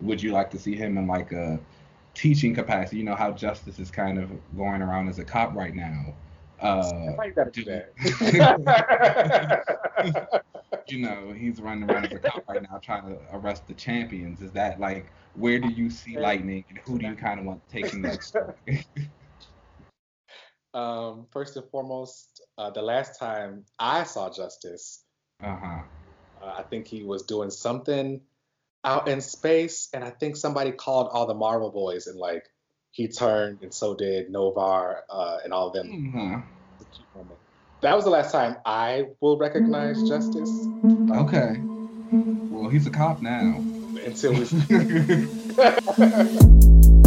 would you like to see him in like a teaching capacity? You know how Justice is kind of going around as a cop right now. Uh, you do do- that? you know, he's running around as a cop right now trying to arrest the champions. Is that like where do you see Lightning and who do you kind of want taking that story? um, first and foremost, uh, the last time I saw Justice, uh-huh. uh, I think he was doing something out in space, and I think somebody called all the Marvel boys, and like he turned, and so did Nova uh, and all of them. Mhm. That was the last time I will recognize Justice Okay. Well, he's a cop now. until we.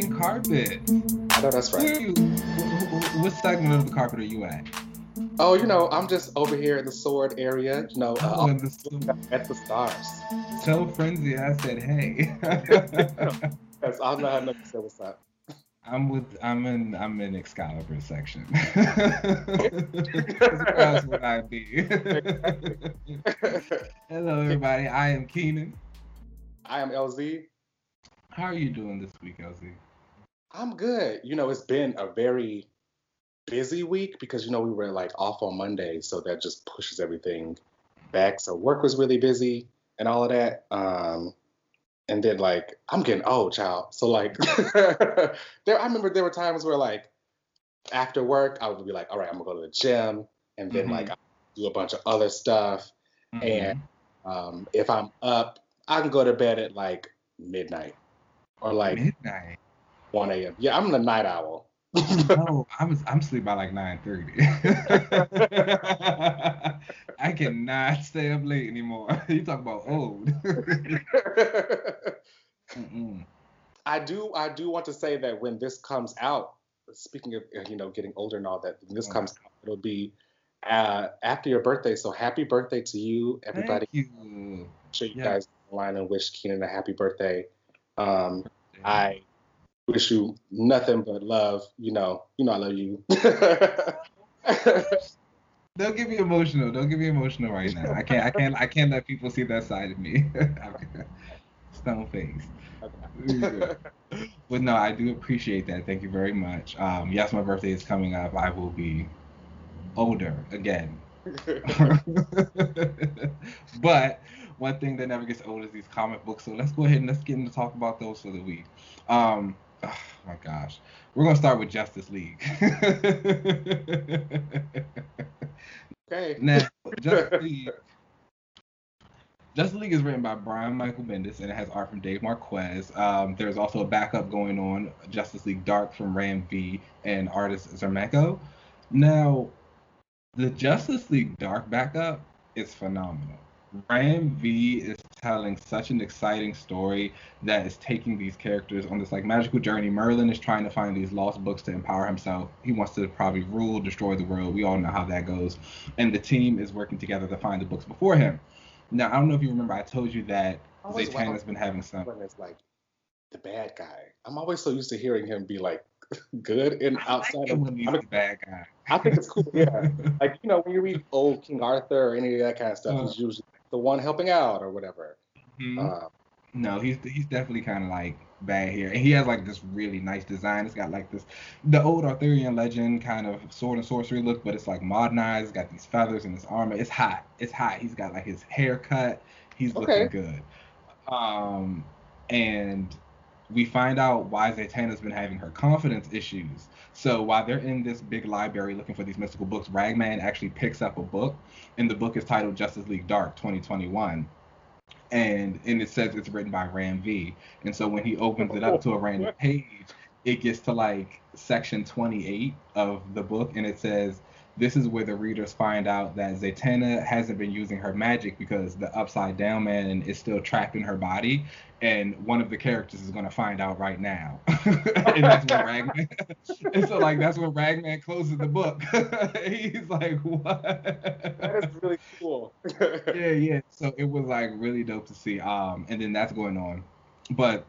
green carpet. I know that's right. you? wh- wh- What segment of the carpet are you at? Oh, you know, I'm just over here in the sword area, you know, uh, Oh, in the at the stars. so frenzy. I said, hey. That's all I know how to say what's up. I'm with. I'm in. I'm in Excalibur section. Else would I be? hello, everybody. I am Keenan. I am LZ. How are you doing this week, LZ? I'm good. You know, it's been a very busy week because you know we were like off on Monday, so that just pushes everything back. So work was really busy and all of that. Um, and then like I'm getting old, child. So like there, I remember there were times where like after work I would be like, all right, I'm gonna go to the gym, and then Mhm. like I do a bunch of other stuff. And um, if I'm up, I can go to bed at like midnight or like midnight. 1 a.m. Yeah, I'm the night owl. No, I was. I'm asleep by like 9:30. I cannot stay up late anymore. You talk about old. I do I do want to say that when this comes out, speaking of uh, you know getting older and all that, when this Oh. comes out, it'll be uh, after your birthday. So happy birthday to you, everybody. Thank you. sure you Yeah. guys online and wish Keenan a happy birthday. Um, I wish you nothing but love. You know, you know I love you. Don't get me emotional. Don't get me emotional right now. I can't. I can't. I can't let people see that side of me. Stone face. But no, I do appreciate that. Thank you very much. Um, yes, my birthday is coming up. I will be older again. but one thing that never gets old is these comic books. So let's go ahead and let's get into talk about those for the week. Um, oh my gosh, we're gonna start with Justice League. okay. now, Justice League. Justice League is written by Brian Michael Bendis and it has art from Dave Marquez. Um, there's also a backup going on, Justice League Dark from Ram V and artist Xermanico. Now, the Justice League Dark backup is phenomenal. Ram V is telling such an exciting story that is taking these characters on this like magical journey. Merlin is trying to find these lost books to empower himself. He wants to probably rule, destroy the world. We all know how that goes. And the team is working together to find the books before him. Now, I don't know if you remember, I told you that I has been having some. it's like the bad guy. I'm always so used to hearing him be like good and I outside of. when he's the bad guy. I think it's cool. Yeah. like you know when you read old King Arthur or any of that kind of stuff, Uh. he's usually the one helping out or whatever. Mhm. Uh, No, he's he's definitely kind of like bad here, and he has like this really nice design. It's got like this the old Arthurian legend kind of sword and sorcery look, but it's like modernized. It's got these feathers and this armor. It's hot. It's hot. He's got like his hair cut. He's Okay. looking good. Um, and we find out why Zatanna's been having her confidence issues. So while they're in this big library looking for these mystical books, Ragman actually picks up a book, and the book is titled Justice League Dark 2021 and and it says it's written by Ram V. And so when he opens it up to a random page, it gets to like section 28 of the book, and it says this is where the readers find out that Zatanna hasn't been using her magic because the Upside Down Man is still trapped in her body, and one of the characters is going to find out right now. and that's when Ragman. and so like that's when Ragman closes the book. He's like, what? That is really cool. yeah, yeah. So it was like really dope to see. Um, and then that's going on, but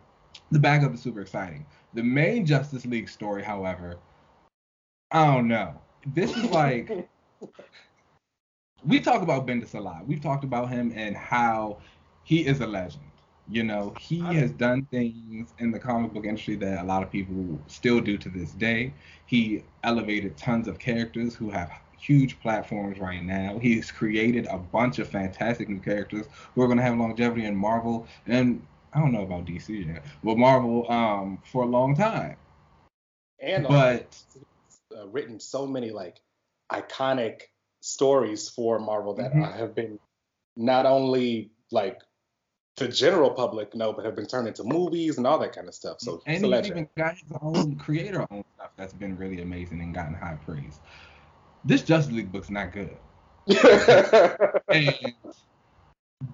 the backup is super exciting. The main Justice League story, however, I don't know. This is like we talk about Bendis a lot. We've talked about him and how he is a legend. You know, he has done things in the comic book industry that a lot of people still do to this day. He elevated tons of characters who have huge platforms right now. He's created a bunch of fantastic new characters who are going to have longevity in Marvel and I don't know about DC yet, but Marvel um, for a long time. And but uh, written so many like iconic stories for Marvel that Mhm. have been not only like the general public know, but have been turned into movies and all that kind of stuff. So and he's even got his own creator own stuff that's been really amazing and gotten high praise. This Justice League book's not good. And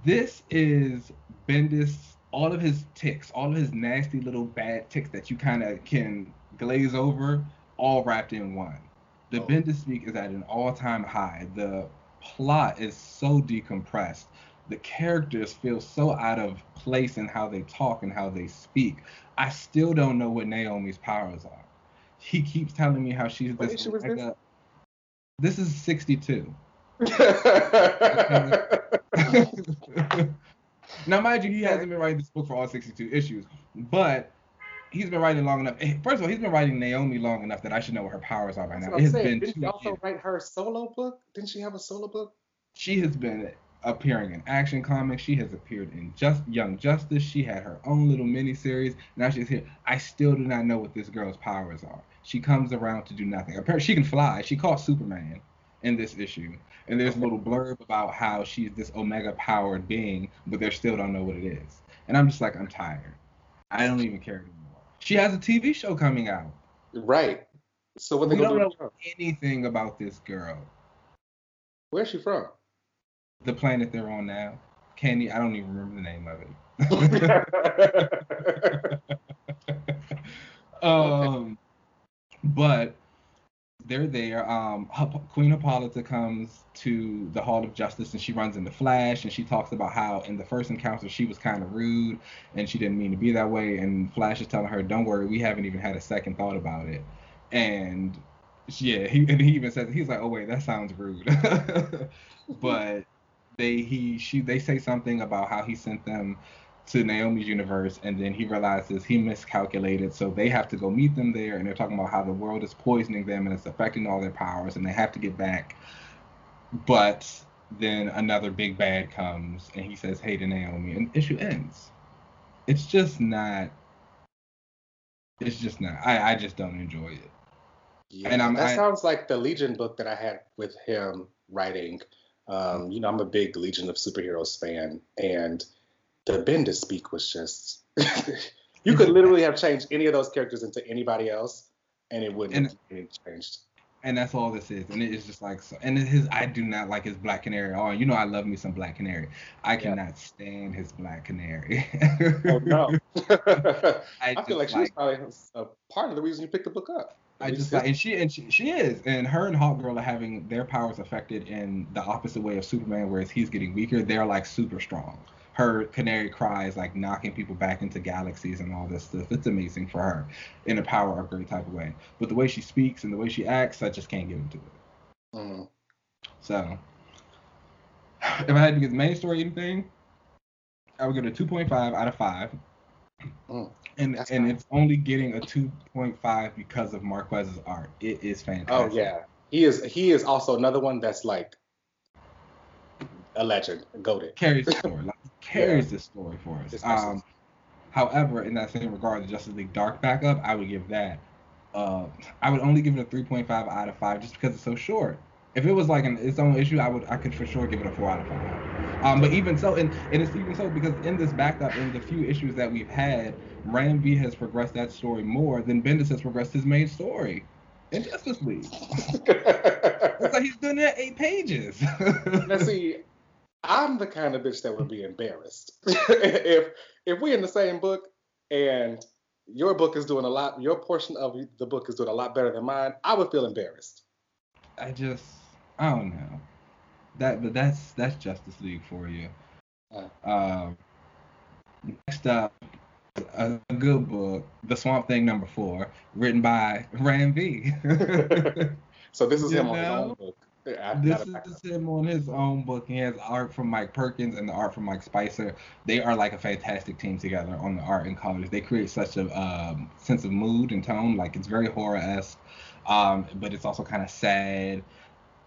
this is Bendis, all of his ticks, all of his nasty little bad ticks that you kind of can glaze over, all wrapped in one. The Oh. Bendis speak is at an all-time high. The plot is so decompressed. The characters feel so out of place in how they talk and how they speak. I still don't know what Naomi's powers are. He keeps telling me how she's What this. issue this? This is 62. now, mind you, he hasn't been writing this book for all 62 issues, but he's been writing long enough. eh, First of all, he's been writing Naomi long enough that I should know what her powers are by now. It has saying. been Didn't she also years. write her solo book? Didn't she have a solo book? She has been appearing in Action Comics. She has appeared in Just Young Justice. She had her own little miniseries. Now she's here. I still do not know what this girl's powers are. She comes around to do nothing. Apparently, she can fly. She caught Superman in this issue. And there's a little blurb about how she's this Omega powered being, but they still don't know what it is. And I'm just like, I'm tired. I don't even care anymore. She has a TV show coming out. Right. So what they We don't do? know anything about this girl. Where's she from? The planet they're on now. Candy, I don't even remember the name of it. um, but they're there. Um, Queen Hippolyta comes to the Hall of Justice and she runs into Flash and she talks about how in the first encounter she was kind of rude and she didn't mean to be that way. And Flash is telling her, "Don't worry, we haven't even had a second thought about it." And yeah, he and he even says he's like, "Oh wait, that sounds rude," but they he she they say something about how he sent them to Naomi's universe, and then he realizes he miscalculated, so they have to go meet them there, and they're talking about how the world is poisoning them and it's affecting all their powers, and they have to get back. But then another big bad comes, and he says, "Hey to Naomi," and issue ends. It's just not. It's just not. I I just don't enjoy it. Yeah, And I'm- that I- sounds like the Legion book that I had with him writing. Um, you know, I'm a big Legion of Superheroes fan, and the Bendis speak was just. you could literally have changed any of those characters into anybody else, and it wouldn't And- have been changed. and that's all this is. And it is just like, so, and his, I do not like his Black Canary. Oh, you know, I love me some Black Canary. I Yeah. cannot stand his Black Canary. Oh no! I, I, feel like she was like, probably a part of the reason you picked the book up. I just like, and she, and she, she is, and her and Hawk Girl are having their powers affected in the opposite way of Superman, whereas he's getting weaker. They're like super strong. Her canary cry is like knocking people back into galaxies and all this stuff. It's amazing for her in a power upgrade type of way. But the way she speaks and the way she acts, I just can't get into it. Mm. So, if I had to give the main story anything, I would give it a 2.5 out of 5. Mm, and that's and nice. it's only getting a 2.5 because of Marquez's art. It is fantastic. Oh yeah, he is. He is also another one that's like a legend, goaded. Carries the story. Carries this story for us. Um, however, in that same regard, the Justice League Dark backup, I would give that. Uh, I would only give it a 3.5 out of 5 just because it's so short. If it was like an its own issue, I would I could for sure give it a 4 out of 5. Um, but even so, and, and it's even so because in this backup, in the few issues that we've had, Ram V has progressed that story more than Bendis has progressed his main story. in Justice League. it's like he's doing that eight pages. now see, I'm the kind of bitch that would be embarrassed if if we're in the same book and your book is doing a lot, your portion of the book is doing a lot better than mine. I would feel embarrassed. I just, I don't know. That, but that's that's Justice League for you. Uh, um, next up, a, a, good book, The Swamp Thing number four, written by Ram V. so this is you him know? on his own book. This is him on his own book. He has art from Mike Perkins and the art from Mike Spicer. They are like a fantastic team together on the art and colors. They create such a um, sense of mood and tone. Like it's very horror esque, um, but it's also kind of sad.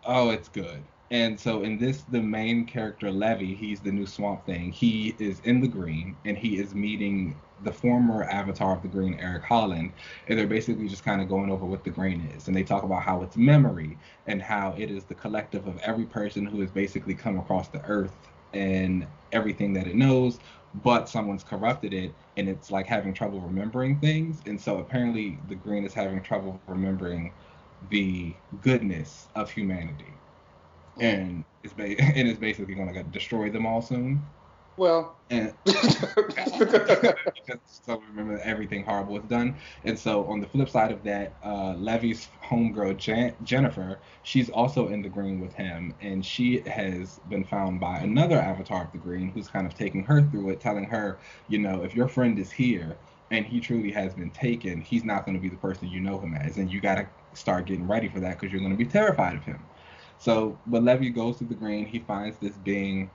Oh, it's good. And so in this, the main character Levi, he's the new Swamp Thing. He is in the green, and he is meeting the former avatar of the green, Eric Holland, and they're basically just kind of going over what the green is. And they talk about how it's memory and how it is the collective of every person who has basically come across the earth and everything that it knows, but someone's corrupted it and it's like having trouble remembering things. And so apparently the green is having trouble remembering the goodness of humanity and it's ba- and it's basically going to destroy them all soon. Well, and so remember everything horrible is done. And so on the flip side of that, uh, Levi's homegirl Jan- Jennifer, she's also in the green with him, and she has been found by another avatar of the green who's kind of taking her through it, telling her, you know, if your friend is here and he truly has been taken, he's not going to be the person you know him as, and you got to start getting ready for that because you're going to be terrified of him. So, but Levi goes to the green. He finds this being.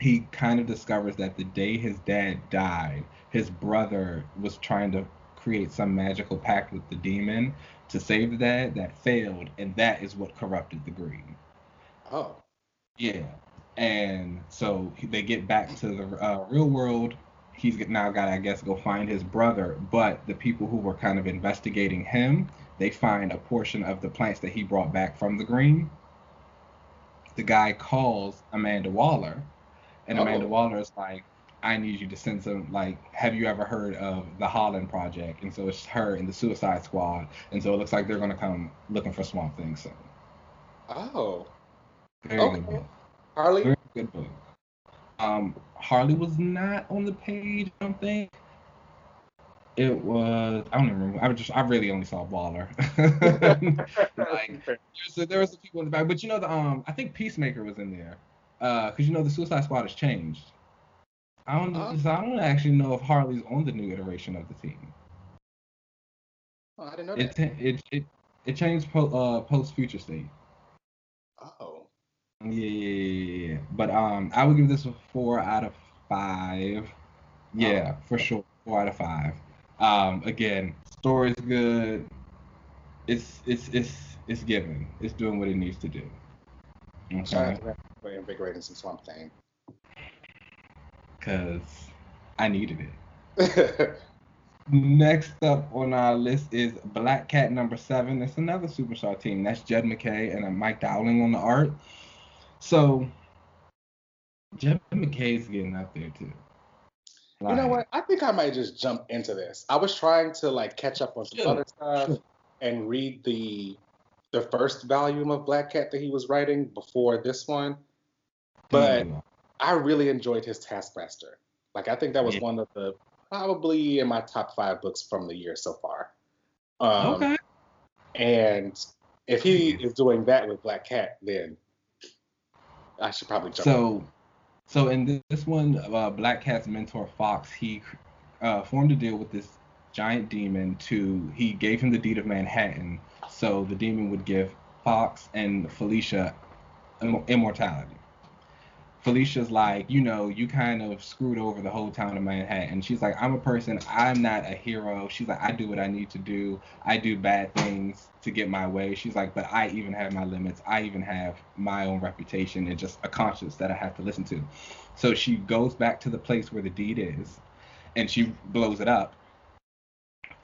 He kind of discovers that the day his dad died, his brother was trying to create some magical pact with the demon to save the dad that failed, and that is what corrupted the green. Oh. Yeah. And so they get back to the uh, real world. He's now got, I guess, go find his brother. But the people who were kind of investigating him, they find a portion of the plants that he brought back from the green the guy calls Amanda Waller, and Amanda oh. Waller is like, I need you to send some like, have you ever heard of the Holland Project? And so it's her and the Suicide Squad, and so it looks like they're gonna come looking for Swamp Thing soon. Oh. Very okay. good book. Harley. Very good book. Um, Harley was not on the page, I don't think it was I don't even remember. I just I really only saw Waller. like so there was some people in the back, but you know the um I think Peacemaker was in there, uh because you know the Suicide Squad has changed. I don't uh, I don't actually know if Harley's on the new iteration of the team. Oh, I didn't know it, that. It it it changed po, uh, post Future State. Oh. Yeah, yeah, yeah, But um, I would give this a four out of five. Yeah, oh. for sure, four out of five. Um, again, story's good. It's it's it's it's giving. It's doing what it needs to do. Okay. Reinvigorating some Swamp Thing. Cause I needed it. Next up on our list is Black Cat number seven. It's another superstar team. That's Jed MacKay and Mike Dowling on the art. So Jed MacKay's getting up there too. You know what? I think I might just jump into this. I was trying to like catch up on some sure. other stuff sure. and read the the first volume of Black Cat that he was writing before this one. But mm. I really enjoyed his Taskmaster. Like I think that was yeah. one of the probably in my top five books from the year so far. Um, okay. And if he is doing that with Black Cat, then I should probably jump. So. In. So in this one, uh, Black Cat's mentor Fox, he uh, formed a deal with this giant demon to he gave him the deed of Manhattan, so the demon would give Fox and Felicia immortality. Felicia's like, you know, you kind of screwed over the whole town of Manhattan. She's like, I'm a person, I'm not a hero. She's like, I do what I need to do. I do bad things to get my way. She's like, but I even have my limits. I even have my own reputation and just a conscience that I have to listen to. So she goes back to the place where the deed is and she blows it up.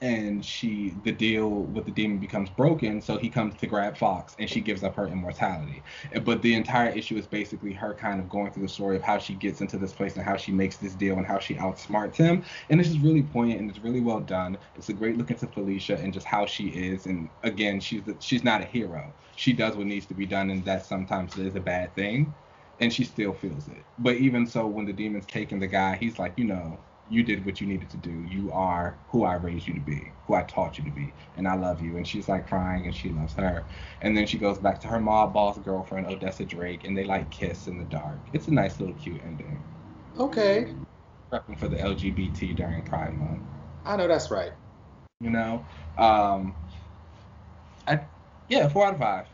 And she the deal with the demon becomes broken so he comes to grab fox and she gives up her immortality. But the entire issue is basically her kind of going through the story of how she gets into this place and how she makes this deal and how she outsmarts him. And this is really poignant and it's really well done. It's a great look into felicia and just how she is. And again she's the, she's not a hero. She does what needs to be done and that sometimes is a bad thing and she still feels it. But even so when the demon's taking the guy he's like you know you did what you needed to do. You are who I raised you to be, who I taught you to be, and I love you. And she's like crying and she loves her. And then she goes back to her mob boss girlfriend, Odessa Drake, and they like kiss in the dark. It's a nice little cute ending. Okay. Prepping for the LGBT during Pride Month. I know that's right. You know? Um I yeah, four out of five.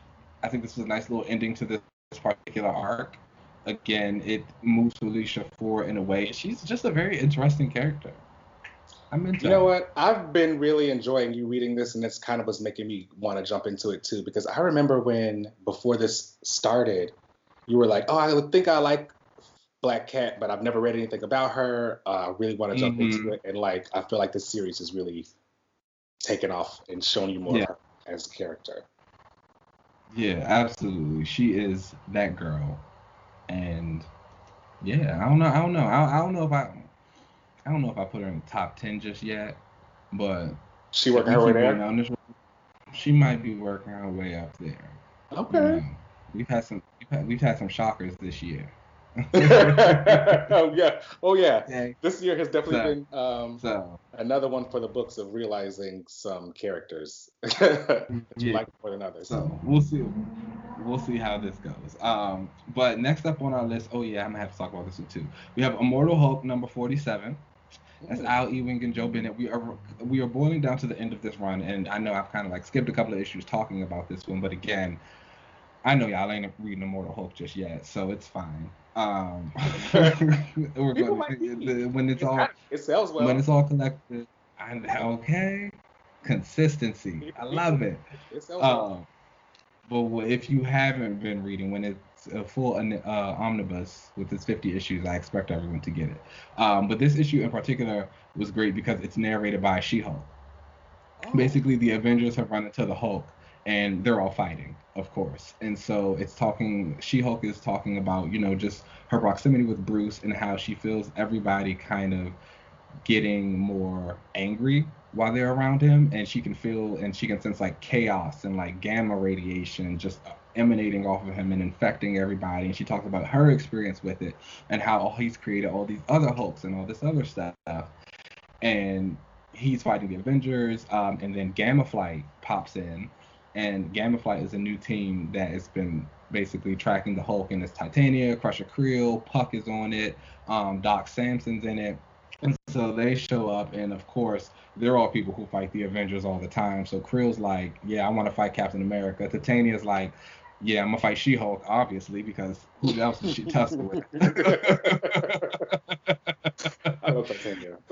I think this was a nice little ending to this particular arc again, it moves Felicia forward in a way. She's just a very interesting character. I'm into You know what? I've been really enjoying you reading this, and it's kind of what's making me want to jump into it too. Because I remember when before this started, you were like, "Oh, I think I like Black Cat, but I've never read anything about her. Uh, I really want to jump mm-hmm. into it." And like, I feel like this series is really taken off and shown you more yeah. as a character. Yeah, absolutely. She is that girl and yeah, I don't know. I don't know. I, I don't know if I, I don't know if I put her in the top ten just yet, but she working her way there. This, she might be working her way up there. Okay. You know, we've had some. We've had, we've had some shockers this year. oh yeah, oh yeah. Okay. This year has definitely so, been um, so. another one for the books of realizing some characters that you yeah. like more than others. So we'll see. We'll see how this goes. Um, but next up on our list, oh yeah, I'm gonna have to talk about this one too. We have Immortal Hulk number 47. That's Al Ewing and Joe Bennett. We are we are boiling down to the end of this run, and I know I've kind of like skipped a couple of issues talking about this one, but again, I know y'all ain't reading Immortal Hulk just yet, so it's fine. Um, we're going when it's, all it sells well. When it's all collected, I, okay, consistency. I love it. it sells well. But if you haven't been reading, when it's a full uh, omnibus with its 50 issues, I expect everyone to get it. Um, but this issue in particular was great because it's narrated by She-Hulk. Oh. Basically, the Avengers have run into the Hulk, and they're all fighting of course. And so it's talking, She Hulk is talking about, you know, just her proximity with Bruce and how she feels everybody kind of getting more angry while they're around him. And she can feel and she can sense like chaos and like gamma radiation just emanating off of him and infecting everybody. And she talks about her experience with it and how he's created all these other Hulks and all this other stuff. And he's fighting the Avengers. Um, and then Gamma Flight pops in and Gamma Flight is a new team that has been basically tracking the Hulk and it's Titania, Crusher Creel, Puck is on it, um, Doc Samson's in it. So they show up, and of course, they're all people who fight the Avengers all the time. So Creel's like, yeah, I want to fight Captain America. Titania's like, yeah, I'm gonna fight She-Hulk, obviously, because who else does she tussle with? I love Titania.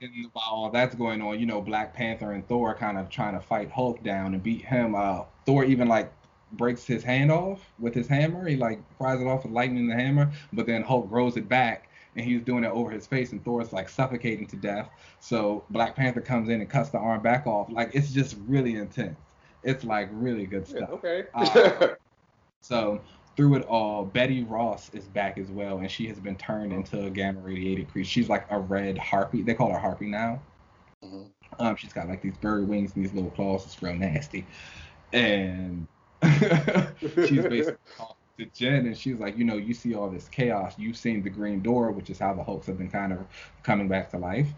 and while all that's going on, you know, Black Panther and Thor kind of trying to fight Hulk down and beat him. Uh, Thor even like breaks his hand off with his hammer. He like fries it off with lightning in the hammer, but then Hulk grows it back and he's doing it over his face and Thor's like suffocating to death. So Black Panther comes in and cuts the arm back off. Like it's just really intense. It's like really good stuff. Yeah, okay. uh, so through it all, Betty Ross is back as well, and she has been turned into a gamma radiated creature. She's like a red harpy. They call her harpy now. Mm-hmm. Um, she's got like these bird wings and these little claws. It's real nasty. And she's basically to Jen, and she's like, you know, you see all this chaos. You've seen the Green Door, which is how the Hulks have been kind of coming back to life,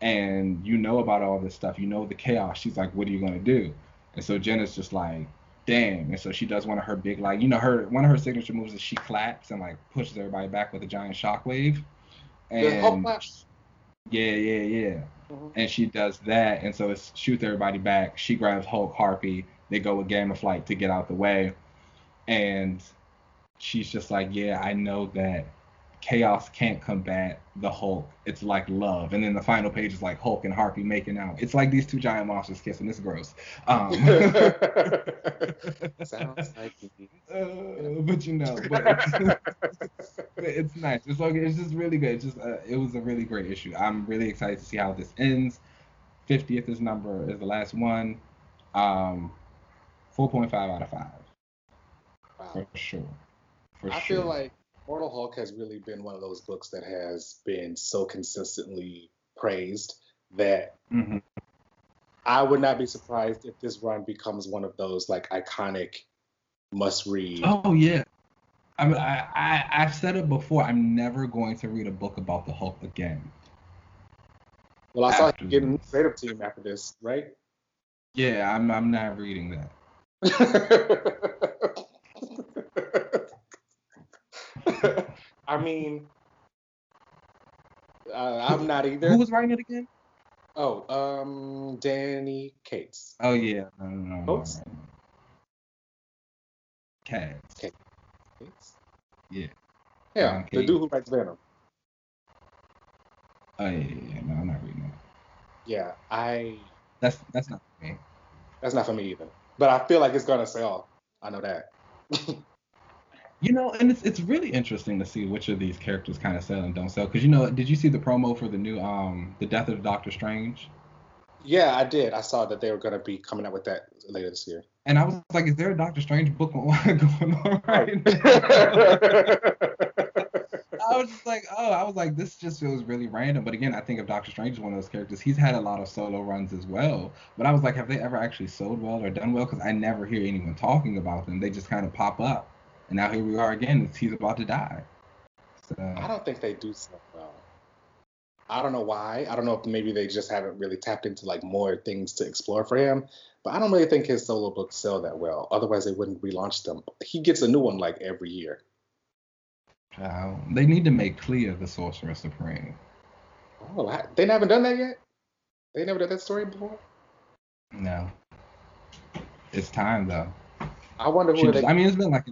and you know about all this stuff. You know the chaos. She's like, what are you gonna do? And so Jen is just like, damn. And so she does one of her big like you know her one of her signature moves is she claps and like pushes everybody back with a giant shockwave. And yeah, yeah, yeah. Mm-hmm. And she does that, and so it shoots everybody back. She grabs Hulk Harpy. They go with Gamma Flight to get out the way, and she's just like, yeah, I know that chaos can't combat the Hulk. It's like love. And then the final page is like Hulk and Harpy making out. It's like these two giant monsters kissing. It's gross. Um, Sounds like uh, but you know, but it's, it's, nice. It's like it's just really good. It's just uh, it was a really great issue. I'm really excited to see how this ends. 50th is number is the last one. Um, 4.5 out of 5. Wow. For sure. For I sure. feel like Mortal Hulk has really been one of those books that has been so consistently praised that Mhm. I would not be surprised if this run becomes one of those like iconic must read. Oh yeah. I mean, I, I I've said it before. I'm never going to read a book about the Hulk again. well, I saw you getting creative team after this, right? Yeah, I'm I'm not reading that. I mean, uh, I'm not either. Who was writing it again? Oh, um, Donny Cates. Oh yeah, no no no. no, Oops. no, no. Cats. Okay. Cates? Yeah. Yeah, Don the dude who writes Venom. Oh yeah, yeah, yeah. No, I'm not reading that. Yeah, I. That's that's not me. That's not for me either. But I feel like it's gonna sell. I know that. You know, and it's it's really interesting to see which of these characters kind of sell and don't sell. Because you know, did you see the promo for the new um the Death of Doctor Strange? yeah, I did. I saw that they were gonna be coming out with that later this year. And I was like, is there a Doctor Strange book going on right now? I was just like, oh, I was like, this just feels really random. But again, I think of Doctor Strange as one of those characters. He's had a lot of solo runs as well. But I was like, have they ever actually sold well or done well? Because I never hear anyone talking about them. They just kind of pop up. And now here we are again. He's about to die. So, I don't think they do so well. I don't know why. I don't know if maybe they just haven't really tapped into like more things to explore for him. But I don't really think his solo books sell that well. Otherwise, they wouldn't relaunch them. He gets a new one like every year. Child, they need to make Clea the Sorcerer Supreme. Oh, I- they haven't done that yet. They never did that story before. No. It's time though. I wonder who they. I mean, it's been like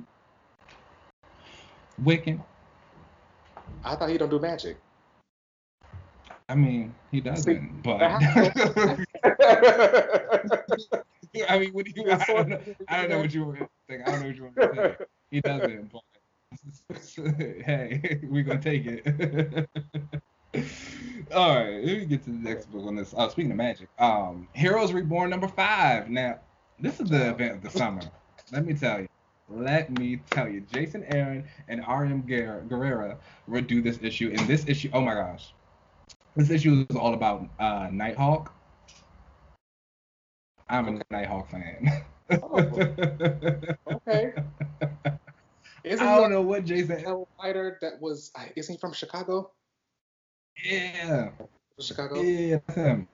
Wiccan. I thought he don't do magic. I mean, he doesn't, but I mean, what do you? I don't know, I don't know what you want to think. I don't know what you want to say. He doesn't, but hey, we're gonna take it. All right, let me get to the next book on this. Uh, speaking of magic, um, Heroes Reborn number five. Now, this is the event of the summer. Let me tell you. Let me tell you, Jason Aaron and R.M. Guéra would do this issue. And this issue, oh my gosh, this issue is all about uh, Nighthawk. I'm a Nighthawk fan. Okay. Isn't I don't know what Jason. fighter that was? Isn't he from Chicago? Yeah, Chicago. yeah, that's him.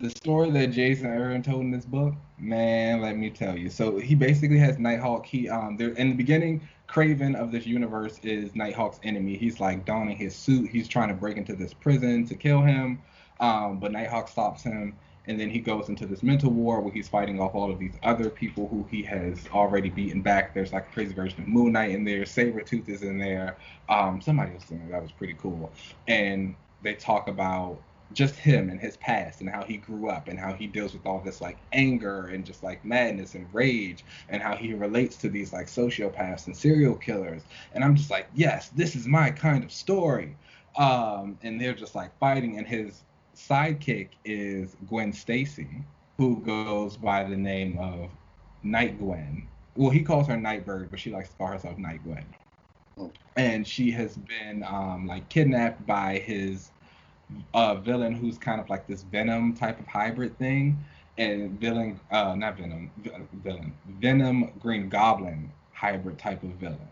The story that Jason Aaron told in this book, man, let me tell you. So he basically has Nighthawk. He um, there in the beginning, Kraven of this universe is Nighthawk's enemy. He's like donning his suit. He's trying to break into this prison to kill him, um, but Nighthawk stops him. And then he goes into this mental war where he's fighting off all of these other people who he has already beaten back. There's like a crazy version of Moon Knight in there. Sabretooth is in there. Um, somebody else in there. That was pretty cool. And they talk about just him and his past and how he grew up and how he deals with all this like anger and just like madness and rage and how he relates to these like sociopaths and serial killers. And I'm just like, yes, this is my kind of story. Um, and they're just like fighting and his sidekick is Gwen Stacy, who goes by the name of Night Gwen. Well, he calls her Nightbird, but she likes to call herself Night Gwen. And she has been um, like kidnapped by his uh, villain, who's kind of like this Venom type of hybrid thing, and villain, uh, not Venom, vi- villain, Venom Green Goblin hybrid type of villain.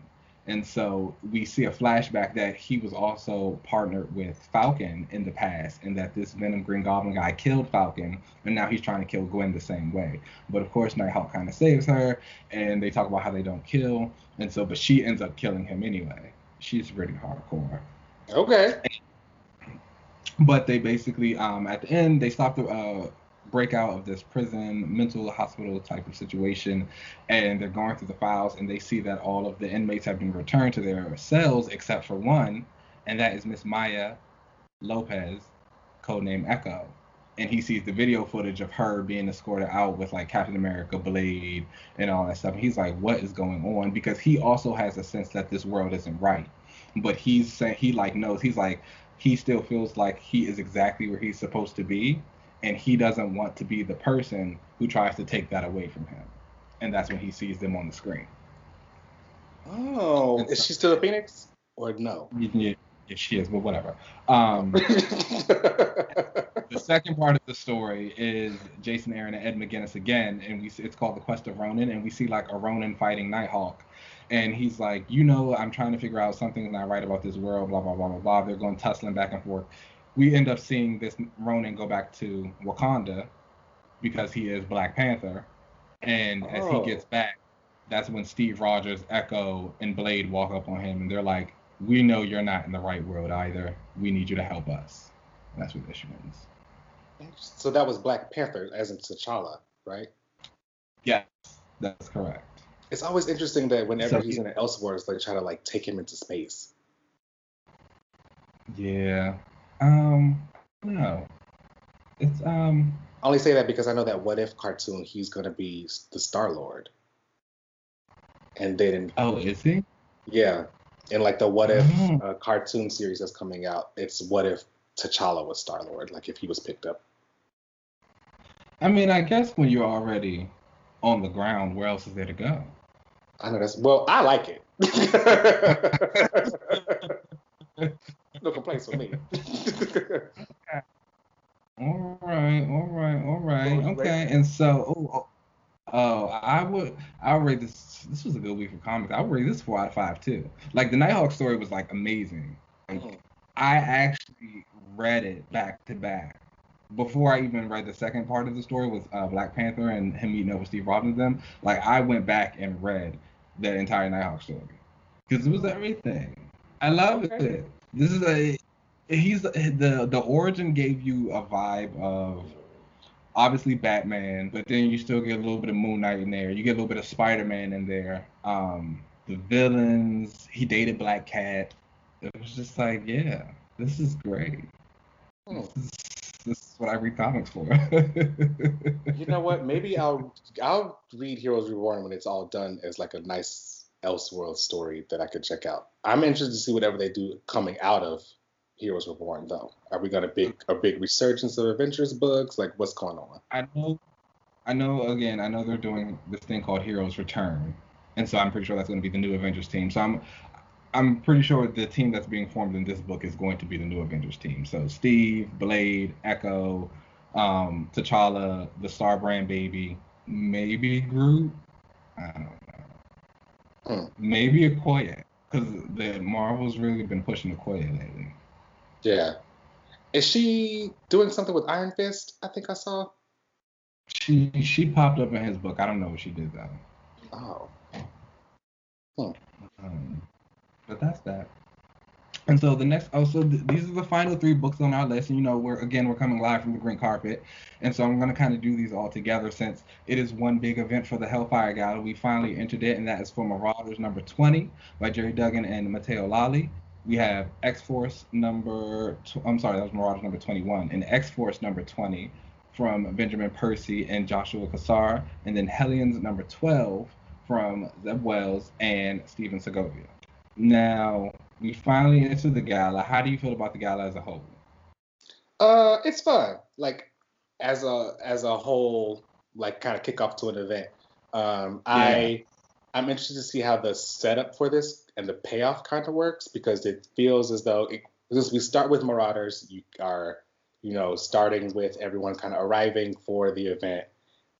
And so we see a flashback that he was also partnered with Falcon in the past, and that this Venom Green Goblin guy killed Falcon, and now he's trying to kill Gwen the same way. But of course, Nighthawk kind of saves her, and they talk about how they don't kill, and so, but she ends up killing him anyway. She's pretty hardcore. Okay. But they basically, um, at the end, they stop the uh, breakout of this prison, mental hospital type of situation, and they're going through the files, and they see that all of the inmates have been returned to their cells except for one, and that is Miss Maya Lopez, codename Echo. And he sees the video footage of her being escorted out with like Captain America, Blade, and all that stuff. And he's like, "What is going on?" Because he also has a sense that this world isn't right. But he's saying he like knows he's like he still feels like he is exactly where he's supposed to be and he doesn't want to be the person who tries to take that away from him. And that's when he sees them on the screen. Oh, is she still a Phoenix or no? Yeah, yeah, she is, but whatever. Um, the second part of the story is Jason Aaron and Ed McGuinness again, and we it's called The Quest of Ronin, and we see like a Ronin fighting Nighthawk, and he's like, you know, I'm trying to figure out something not right about this world, blah blah blah blah blah. They're going tussling back and forth. We end up seeing this Ronin go back to Wakanda because he is Black Panther, and oh. as he oh. gets back, that's when Steve Rogers, Echo, and Blade walk up on him, and they're like, "We know you're not in the right world either. We need you to help us." And that's what this means. So that was Black Panther, as in T'Challa, right? Yes, that's correct. It's always interesting that whenever so, he's in an Elseworlds, they try to like take him into space. Yeah. Um. No. It's um. I only say that because I know that What If cartoon, he's gonna be the Star Lord. And they didn't. Oh, is he? Yeah. And like the What If mm-hmm. uh, cartoon series that's coming out, it's What If T'Challa was Star Lord, like if he was picked up. I mean, I guess when you're already on the ground, where else is there to go? I know that's well, I like it. no complaints from me. all right, all right, all right. Okay, and so oh, oh, oh, I would I would rate this. This was a good week for comics. I would rate this four out of five too. Like the Nighthawk story was like amazing. Like mm-hmm. I actually read it back to back before I even read the second part of the story with uh, Black Panther and him meeting up with Steve Rogers them. Like I went back and read the entire Nighthawk story because it was everything. I love it. This is a he's the the origin gave you a vibe of obviously Batman, but then you still get a little bit of Moon Knight in there. You get a little bit of Spider Man in there. Um, the villains. He dated Black Cat. It was just like, yeah, this is great. Hmm. This, is, what I read comics for. you know what? Maybe I'll I'll read Heroes Reborn when it's all done as like a nice Elseworld story that I could check out. I'm interested to see whatever they do coming out of Heroes Reborn though. Are we gonna big a big resurgence of Avengers books? Like what's going on? I know I know again, I know they're doing this thing called Heroes Return. And so I'm pretty sure that's gonna be the new Avengers team. So I'm I'm pretty sure the team that's being formed in this book is going to be the new Avengers team. So Steve, Blade, Echo, um, T'Challa, the Star Brand baby, maybe Groot. I don't know. Hmm. Maybe Okoye, because the Marvel's really been pushing Okoye lately. Yeah. Is she doing something with Iron Fist? I think I saw. She she popped up in his book. I don't know what she did though. Oh. Hmm. Um, but that's that. And so the next, oh, also th- these are the final three books on our list. And you know, we're again we're coming live from the green carpet, and so I'm gonna kind of do these all together since it is one big event for the Hellfire Gala. We finally entered it, and that is for Marauders number 20 by Gerry Duggan and Matteo Lolli. We have X Force number, tw- I'm sorry, that was Marauders number 21, and X Force number 20 from Benjamin Percy and Joshua Cassara, and then Hellions number 12 from Zeb Wells and Stephen Segovia. Now, we finally enter the gala. How do you feel about the gala as a whole? Uh, it's fun. Like as a as a whole, like kind of kick off to an event. Um, yeah. I I'm interested to see how the setup for this and the payoff kind of works because it feels as though it, because we start with Marauders, you are you know starting with everyone kind of arriving for the event,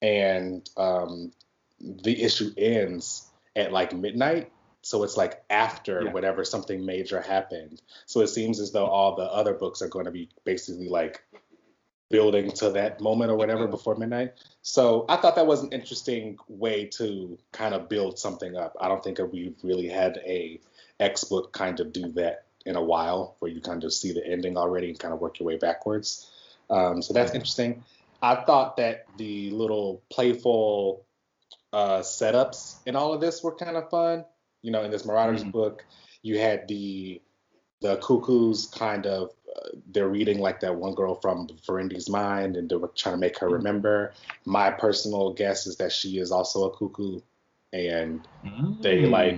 and um, the issue ends at like midnight so it's like after yeah. whatever something major happened. So it seems as though all the other books are going to be basically like building to that moment or whatever before midnight. So I thought that was an interesting way to kind of build something up. I don't think we've really had a X book kind of do that in a while, where you kind of see the ending already and kind of work your way backwards. Um, so that's interesting. I thought that the little playful uh, setups in all of this were kind of fun you know, in this Marauders mm-hmm. book, you had the the cuckoos kind of uh, they're reading like that one girl from Ferengi's mind and they're trying to make her mm-hmm. remember. My personal guess is that she is also a cuckoo and mm-hmm. they like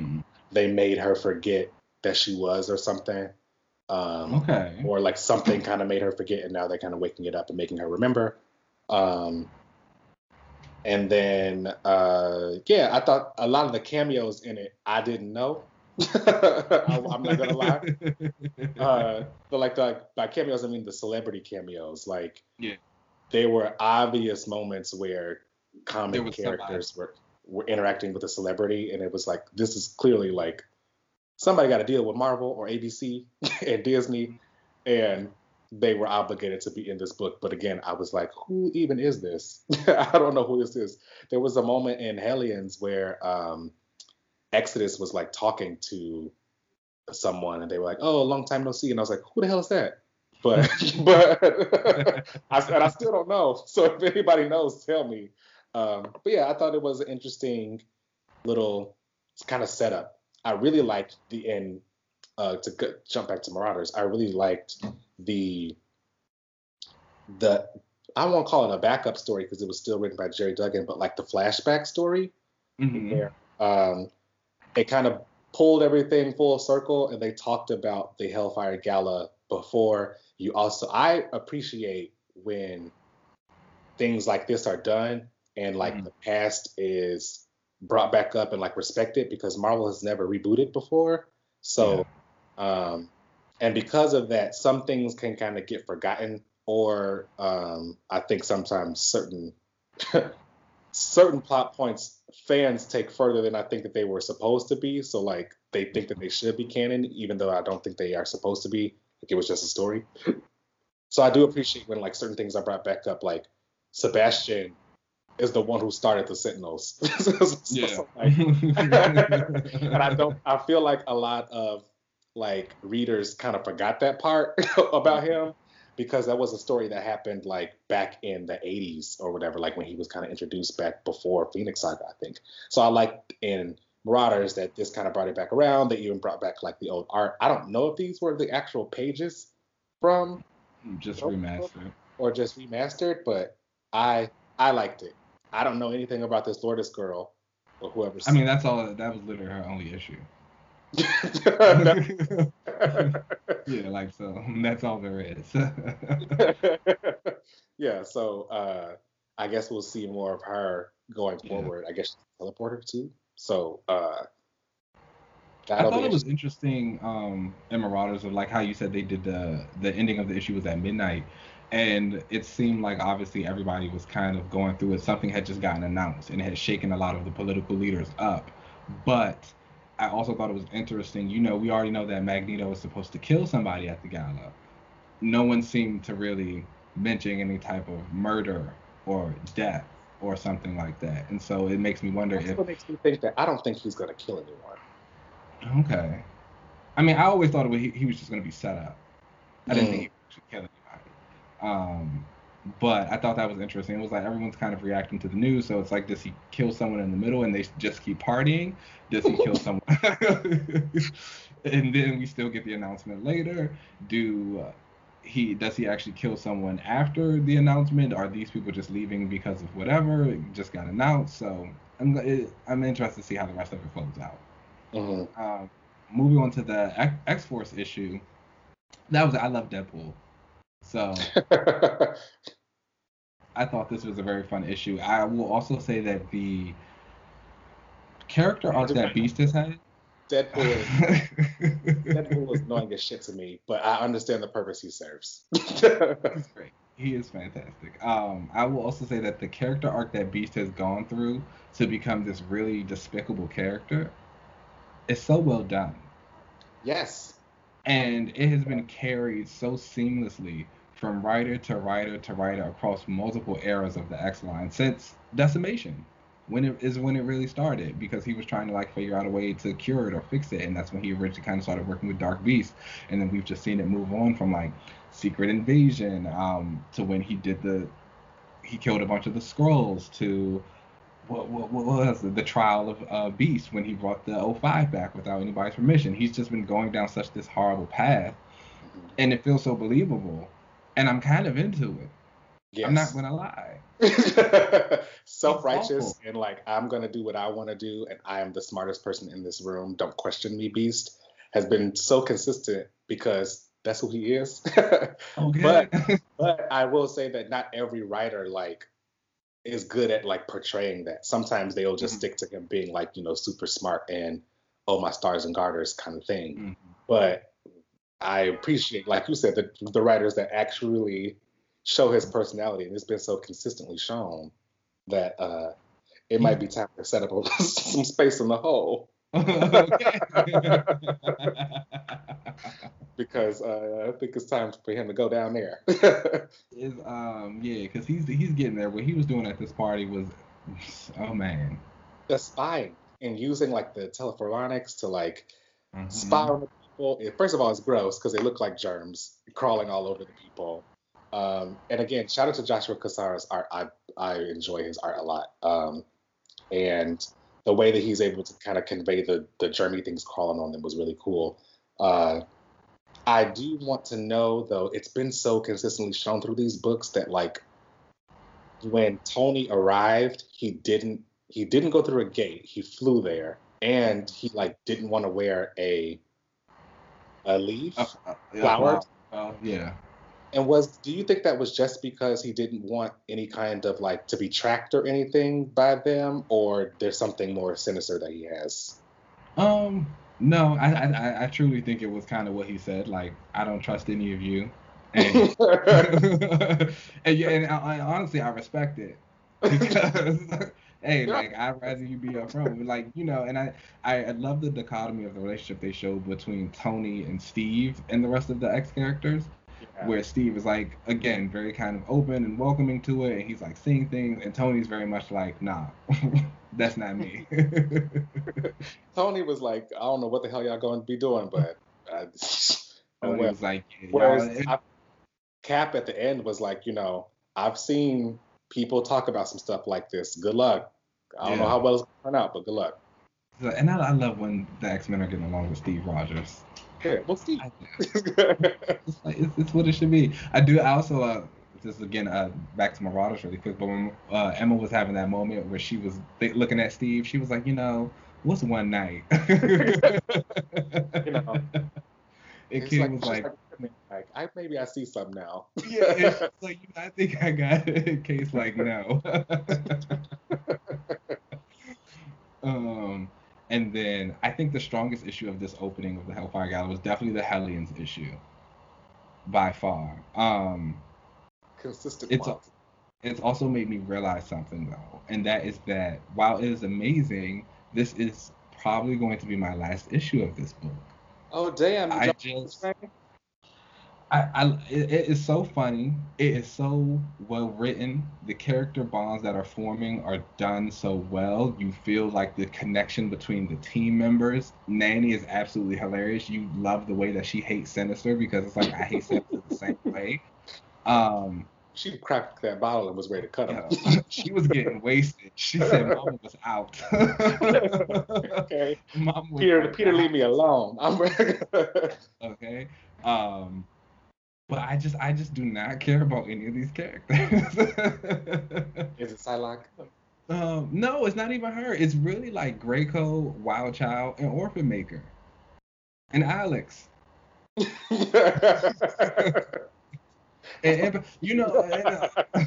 they made her forget that she was or something. Um, okay. Or like something kind of made her forget and now they're kind of waking it up and making her remember. Um, and then uh, yeah, I thought a lot of the cameos in it I didn't know. I, am not gonna lie. Uh, but like the, by cameos, I mean the celebrity cameos. Like yeah, they were obvious moments where comic characters were were interacting with a celebrity, and it was like this is clearly like somebody got to deal with Marvel or ABC and Disney, and they were obligated to be in this book. But again, I was like, who even is this? I don't know who this is. There was a moment in Hellions where um, Exodus was like talking to someone, and they were like, "Oh, long time no see," and I was like, "Who the hell is that?" But but I, and I still don't know. So if anybody knows, tell me. Um, but yeah, I thought it was an interesting little kind of setup. I really liked the end. Uh, to jump back to Marauders, I really liked the the I won't call it a backup story because it was still written by Gerry Duggan, but like the flashback story mm-hmm. where um, it kind of pulled everything full circle and they talked about the Hellfire Gala before. You also I appreciate when things like this are done and like mm-hmm. the past is brought back up and like respected because Marvel has never rebooted before. So yeah. Um and because of that, some things can kind of get forgotten, or um, I think sometimes certain certain plot points fans take further than I think that they were supposed to be. So like they think that they should be canon, even though I don't think they are supposed to be. Like it was just a story. so I do appreciate when like certain things are brought back up, like Sebastian is the one who started the Sentinels. so, yeah. like, and I don't. I feel like a lot of like readers kind of forgot that part about mm-hmm. him because that was a story that happened like back in the 80s or whatever, like when he was kind of introduced back before Phoenix Saga, I think. So I liked in Marauders that this kind of brought it back around. They even brought back like the old art. I don't know if these were the actual pages from just remastered or just remastered, but I I liked it. I don't know anything about this Lourdes girl or whoever. I mean, that's all. That was literally her only issue. yeah, like so. That's all there is. yeah, so uh, I guess we'll see more of her going forward. Yeah. I guess teleporter too. So uh, I thought it was interesting um, in Marauders of like how you said they did the the ending of the issue was at midnight, and it seemed like obviously everybody was kind of going through it. Something had just gotten announced and it had shaken a lot of the political leaders up, but I also thought it was interesting. You know, we already know that Magneto was supposed to kill somebody at the gala. No one seemed to really mention any type of murder or death or something like that. And so it makes me wonder That's if. What makes me think that I don't think he's going to kill anyone. Okay. I mean, I always thought it was, he, he was just going to be set up. I didn't mm. think he should kill anybody. Um, but I thought that was interesting. It was like everyone's kind of reacting to the news, so it's like, does he kill someone in the middle and they just keep partying? Does he kill someone? and then we still get the announcement later. Do uh, he does he actually kill someone after the announcement? Are these people just leaving because of whatever it just got announced? So I'm it, I'm interested to see how the rest of it flows out. Mm-hmm. Um, moving on to the X Force issue, that was I love Deadpool. So I thought this was a very fun issue. I will also say that the character arc that Beast has had. Deadpool, Deadpool is annoying as shit to me, but I understand the purpose he serves. He's great. He is fantastic. Um, I will also say that the character arc that Beast has gone through to become this really despicable character is so well done. Yes. And it has been carried so seamlessly from writer to writer to writer across multiple eras of the X line since Decimation, when it is when it really started because he was trying to like figure out a way to cure it or fix it, and that's when he originally kind of started working with Dark Beast, and then we've just seen it move on from like Secret Invasion um, to when he did the he killed a bunch of the Skrulls to what, what, what was it? the trial of uh, Beast when he brought the O5 back without anybody's permission. He's just been going down such this horrible path, and it feels so believable and I'm kind of into it. Yes. I'm not gonna lie. Self-righteous and like I'm gonna do what I want to do, and I am the smartest person in this room. Don't question me, Beast has been so consistent because that's who he is. Okay. but but I will say that not every writer like is good at like portraying that. Sometimes they'll just Mhm. stick to him being like you know super smart and oh my stars and garters kind of thing. Mhm. But I appreciate, like you said, the the writers that actually show his personality, and it's been so consistently shown that uh, it might be time to set up some space in the hole because uh, I think it's time for him to go down there. is um yeah, because he's he's getting there. What he was doing at this party was, oh man. the spying and using like the telephonics to like Mhm. spy on the people. It- First of all, it's gross because they look like germs crawling all over the people. Um, and again, shout out to Joshua Cassara's art. I I enjoy his art a lot. Um, and the way that he's able to kind of convey the the germy things crawling on them was really cool. Uh, I do want to know though, it's been so consistently shown through these books that like when Tony arrived, he didn't he didn't go through a gate. He flew there, and he like didn't want to wear a a leaf. Uh, uh, yeah, Flower? well, yeah. And was do you think that was just because he didn't want any kind of like to be tracked or anything by them, or there's something more sinister that he has? Um, no, I, I I- truly think it was kind of what he said. Like, I don't trust any of you, and and, and uh, I, I, honestly, I respect it because hey, like I'd rather you be upfront. Like you know, and I, I I love the dichotomy of the relationship they showed between Tony and Steve and the rest of the X characters. Yeah. Where Steve is like again very kind of open and welcoming to it, and he's like seeing things, and Tony's very much like, nah, that's not me. Tony was like, I don't know what the hell y'all going to be doing, but. Uh, Tony well, was like, yeah, Whereas I- Cap at the end was like, you know, I've seen people talk about some stuff like this. Good luck. I don't know how well it's going to turn out, but good luck. So- And I, I love when the X Men are getting along with Steve Rogers. Yeah, we'll see. It's, like, it's, it's what it should be. I do. I also uh, just again uh, back to Marauders really quick. But when uh, Emma was having that moment where she was th- looking at Steve, she was like, you know, what's one night? You know. And It's like, was like, like, I maybe I see some now. yeah, like you know, I think I got it. In case like no. um, and then I think the strongest issue of this opening of the Hellfire Gala was definitely the Hellions issue, by far. Um, Consistent. It's a- it's also made me realize something though, and that is that while it is amazing, this is probably going to be my last issue of this book. oh damn! I just- I, I it, it is so funny. It is so well written. The character bonds that are forming are done so well. You feel like the connection between the team members. Nanny is absolutely hilarious. You love the way that she hates Sinister because it's like I hate Sinister the same way. Um, She cracked that bottle and was ready to cut him. she was getting wasted. She said Mama was out. okay. Was Peter, Peter, leave me alone. I'm okay um but i just i just do not care about any of these characters. Is it Psylocke? um no it's not even her. It's really like Greycrow, wild child and orphan maker. And alex. And, you know and, uh,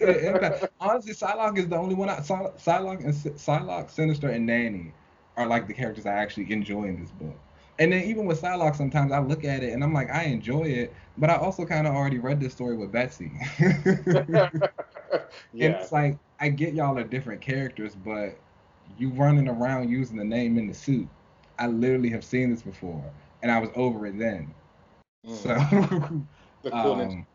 and- honestly psylocke is the only one I, Psy- psylocke and S- psylocke sinister and nanny are like the characters i actually enjoy in this book and then even with Psylocke, sometimes I look at it and I'm like, I enjoy it, but I also kind of already read this story with Betsy. And it's like, I get y'all are different characters, but you running around using the name in the suit. I literally have seen this before, and I was over it then. Mm. So, the um,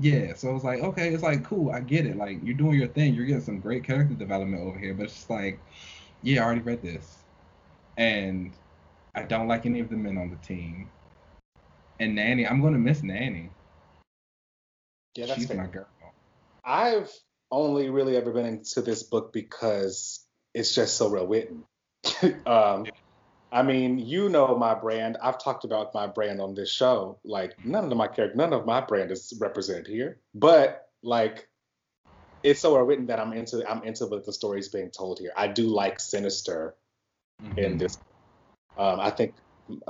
yeah, so it was like, okay, it's like, cool, I get it. Like, you're doing your thing. You're getting some great character development over here, but it's just like, yeah, I already read this. And I don't like any of the men on the team. And Nanny, I'm going to miss Nanny. yeah, that's She's fair. my girl. I've only really ever been into this book because it's just so well written. um, I mean, you know my brand. I've talked about my brand on this show. Like none of my character, none of my brand is represented here. But like, it's so well written that I'm into. I'm into what the stories being told here. I do like Sinister in Mhm. this. Um, I think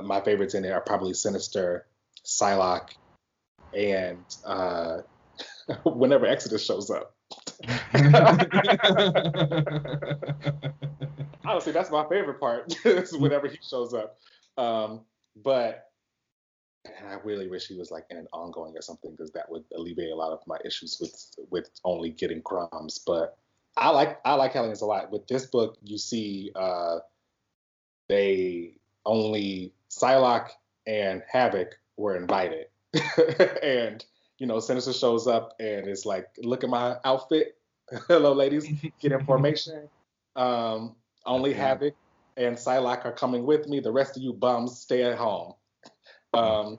my favorites in there are probably Sinister, Psylocke, and uh, whenever Exodus shows up. Honestly, that's my favorite part. is whenever he shows up. Um, but and I really wish he was like in an ongoing or something because that would alleviate a lot of my issues with with only getting crumbs. But I like I like Hellions a lot. With this book, you see uh, they only Psylocke and Havoc were invited, and you know Sinister shows up and is like, "Look at my outfit, hello ladies, get information." Um, only yeah. Havoc and Psylocke are coming with me. The rest of you bums stay at home. Um,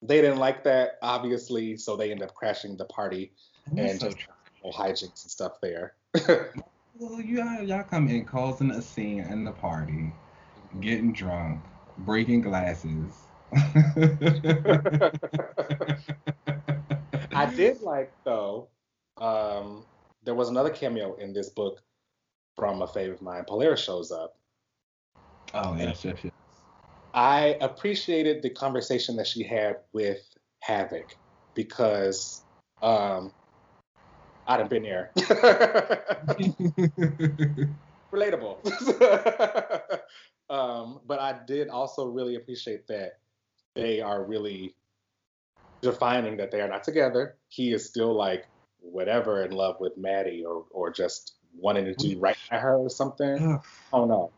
they didn't like that, obviously, so they end up crashing the party and so just hijinks and stuff there. Well, y'all, y'all come in causing a scene in the party, getting drunk, breaking glasses. I did like though. Um, there was another cameo in this book from a favorite of mine. Polaris shows up. Oh yes, yes, yes. I appreciated the conversation that she had with Havoc because um, I'd have been there. Relatable. um, but I did also really appreciate that they are really defining that they are not together. He is still like whatever in love with Maddie or or just wanting to do right by her or something. I don't know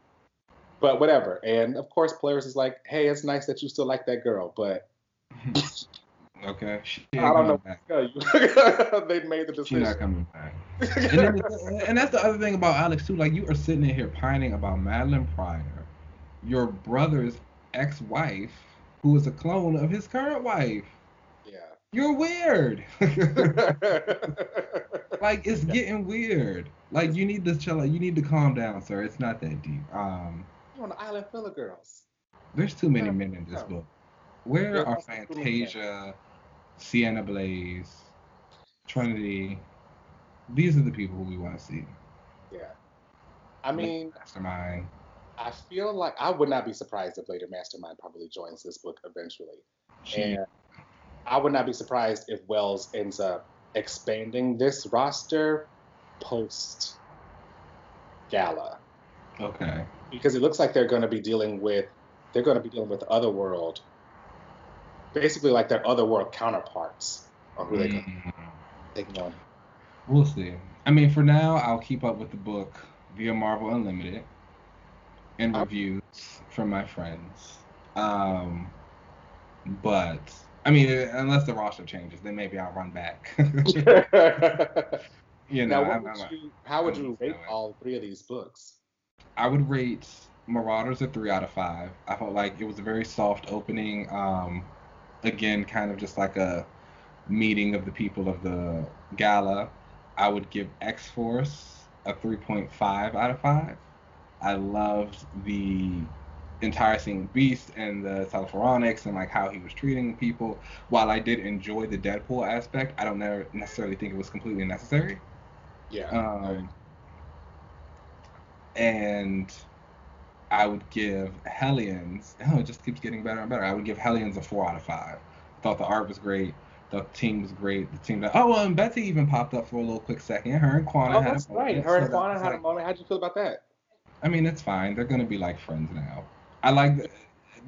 but whatever. And of course, Polaris is like, hey, it's nice that you still like that girl, but. okay. I don't know back. tell you. they made the decision. She's not coming back. and, and, that's the other thing about Alex too. Like you are sitting in here pining about Madelyne Pryor, your brother's ex-wife, who is a clone of his current wife. Yeah. You're weird. like it's getting weird. Like you need to chill. You need to calm down, sir. It's not that deep. Um on an island full of girls. There's too many men in this book. Where are Fantasia, Sienna Blaze, Trinity? These are the people who we want to see. Yeah. I mean, Mastermind. I feel like I would not be surprised if later Mastermind probably joins this book eventually. She, and I would not be surprised if Wells ends up expanding this roster post Gala. Okay because it looks like they're going to be dealing with they're going to be dealing with Otherworld, basically like their Otherworld counterparts, or who mm-hmm. they can on. We'll see. I mean, for now, I'll keep up with the book via Marvel Unlimited and reviews from my friends. Um, but I mean, unless the roster changes, then maybe I'll run back. you know, now, would you, how would you rate all three of these books? I would rate Marauders a three out of five. I felt like it was a very soft opening. Um, again, kind of just like a meeting of the people of the gala. I would give X Force a 3.5 out of 5. I loved the entire scene with Beast and the Telephoronics and like how he was treating people. While I did enjoy the Deadpool aspect, I don't necessarily think it was completely necessary. Yeah. Um, and I would give Hellions. Oh, it just keeps getting better and better. I would give Hellions a four out of five. Thought the art was great. The team was great. The team that oh, well, and Betsy even popped up for a little quick second. Her and Kwannon oh, had that's a moment. right. Her and Kwannon had like, a moment. How'd you feel about that? I mean, it's fine. They're gonna be like friends now. I like the,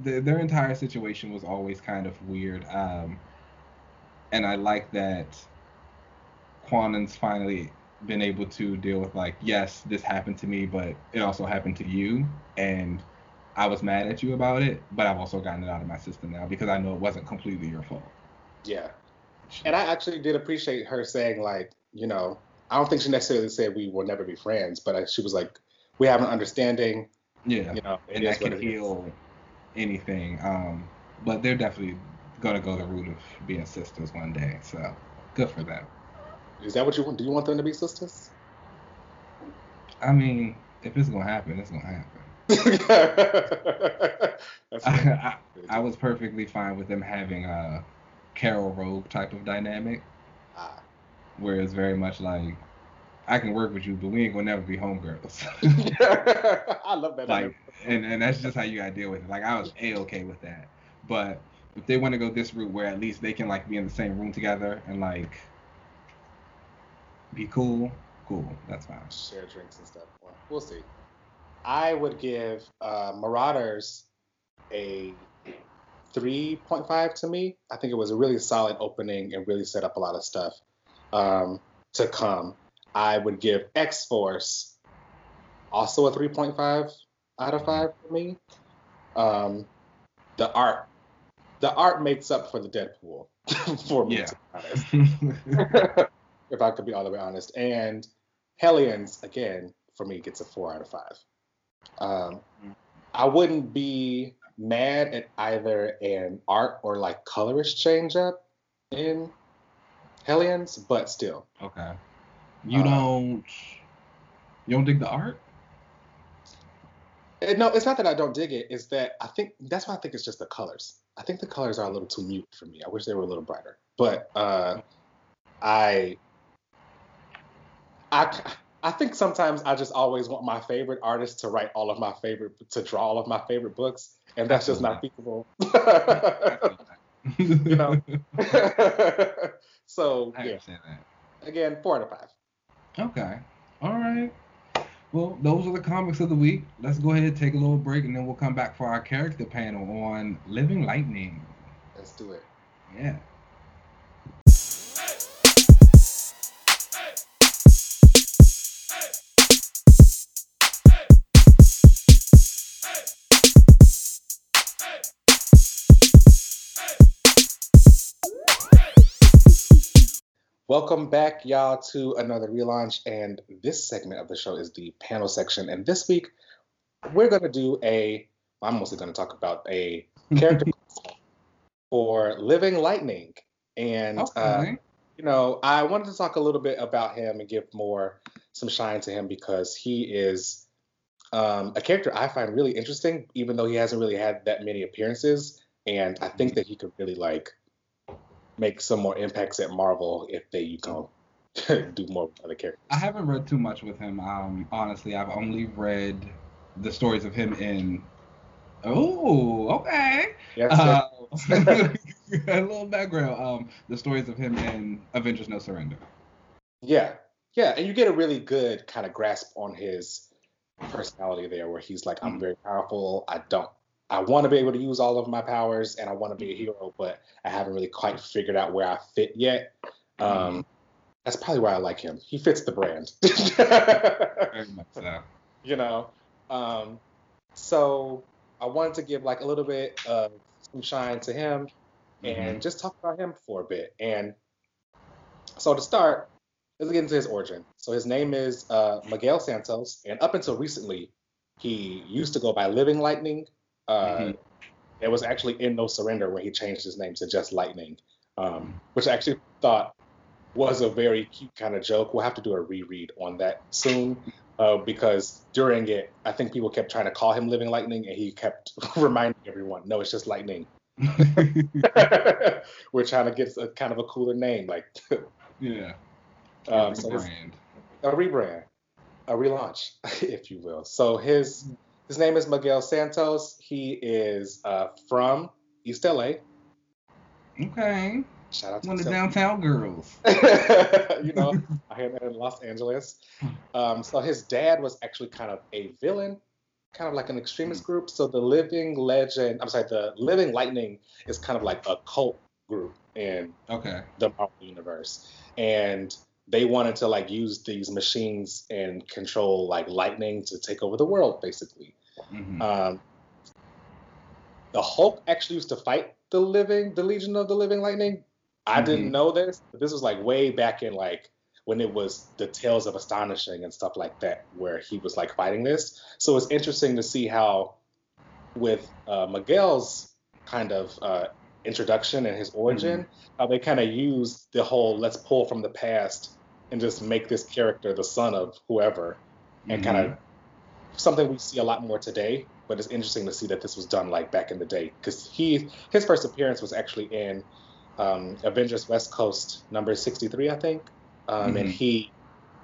the, their entire situation was always kind of weird. Um, and I like that Kwannon's finally been able to deal with like, yes, this happened to me, but it also happened to you, and I was mad at you about it, but I've also gotten it out of my system now because I know it wasn't completely your fault. Yeah, and I actually did appreciate her saying like, you know, I don't think she necessarily said we will never be friends, but she was like, we have an understanding. Yeah, you know, and that can heal anything. Um, but they're definitely gonna go the route of being sisters one day, so good for them. Is that what you want? Do you want them to be sisters? I mean, if it's gonna happen, it's gonna happen. I, I, I, was perfectly fine with them having a Carol Rogue type of dynamic, ah. where it's very much like I can work with you, but we ain't gonna never be homegirls. I love that. Like, and, and that's just how you gotta deal with it. Like I was a okay with that, but if they want to go this route where at least they can like be in the same room together and like be cool, cool. That's fine. Share drinks and stuff. Well, we'll see. I would give uh, Marauders a 3.5 to me. I think it was a really solid opening and really set up a lot of stuff um, to come. I would give X Force also a 3.5 out of 5 for me. Um, the art, the art makes up for the Deadpool for me, Yeah. to be honest. if I could be all the way honest. And Hellions, again, for me, gets a 4 out of 5. Um, I wouldn't be mad at either an art or like colorist change up in Hellions, but still. okay. You Uh, don't. You don't dig the art? Eh, No, it's not that I don't dig it. It's that I think that's why I think it's just the colors. I think the colors are a little too mute for me. I wish they were a little brighter. But uh, I, I, I think sometimes I just always want my favorite artist to write all of my favorite to draw all of my favorite books, and that's just not feasible. you know. so yeah, again, four out of five. Okay. All right. Well, those are the comics of the week. Let's go ahead and take a little break, and then we'll come back for our character panel on Living Lightning. Let's do it. Yeah. Welcome back, y'all, to another relaunch. And this segment of the show is the panel section. And this week, we're going to do a, I'm mostly going to talk about a character for Living Lightning. And, uh, you know, I wanted to talk a little bit about him and give more, some shine to him because he is um, a character I find really interesting, even though he hasn't really had that many appearances. And I think that he could really, like, make some more impacts at Marvel if they, you know, do more with other characters. I haven't read too much with him. Um, honestly, I've only read the stories of him in. Oh, okay. Yes, Uh, a little background. Um, the stories of him in Avengers: No Surrender. yeah, yeah, and you get a really good kind of grasp on his personality there, where he's like, "I'm very powerful. I don't. I want to be able to use all of my powers, and I want to be a hero, but I haven't really quite figured out where I fit yet." Um, that's probably why I like him. He fits the brand. Very much so. you know. Um, so I wanted to give like a little bit of some shine to him and just talk about him for a bit. And so to start, let's get into his origin. So his name is uh, Miguel Santos, and up until recently, he used to go by Living Lightning. Uh, Mhm. It was actually in No Surrender when he changed his name to just Lightning, um, which I actually thought was a very cute kind of joke. We'll have to do a reread on that soon. Uh, because during it, I think people kept trying to call him Living Lightning, and he kept reminding everyone, "No, it's just Lightning." We're trying to get a kind of a cooler name, like yeah. um, so his, brand. a rebrand, a relaunch, if you will. So his his name is Miguel Santos. He is uh, from East LA. Okay. Shout out to One of the downtown girls. you know, I hear that in Los Angeles. Um, so his dad was actually kind of a villain, kind of like an extremist group. So the Living Legend, I'm sorry, the Living Lightning is kind of like a cult group in Okay. the Marvel universe, and they wanted to like use these machines and control like lightning to take over the world, basically. hmm Um, the Hulk actually used to fight the living, the Legion of the Living Lightning. I didn't Mhm. know this, but this was like way back in like when it was the Tales of Astonishing and stuff like that, where he was like fighting this. So it's interesting to see how, with uh, Miguel's kind of uh, introduction and his origin, how they kind of used the whole let's pull from the past and just make this character the son of whoever, and kind of something we see a lot more today. But it's interesting to see that this was done like back in the day because he his first appearance was actually in um, Avengers West Coast number 63, I think, um, and Mhm. he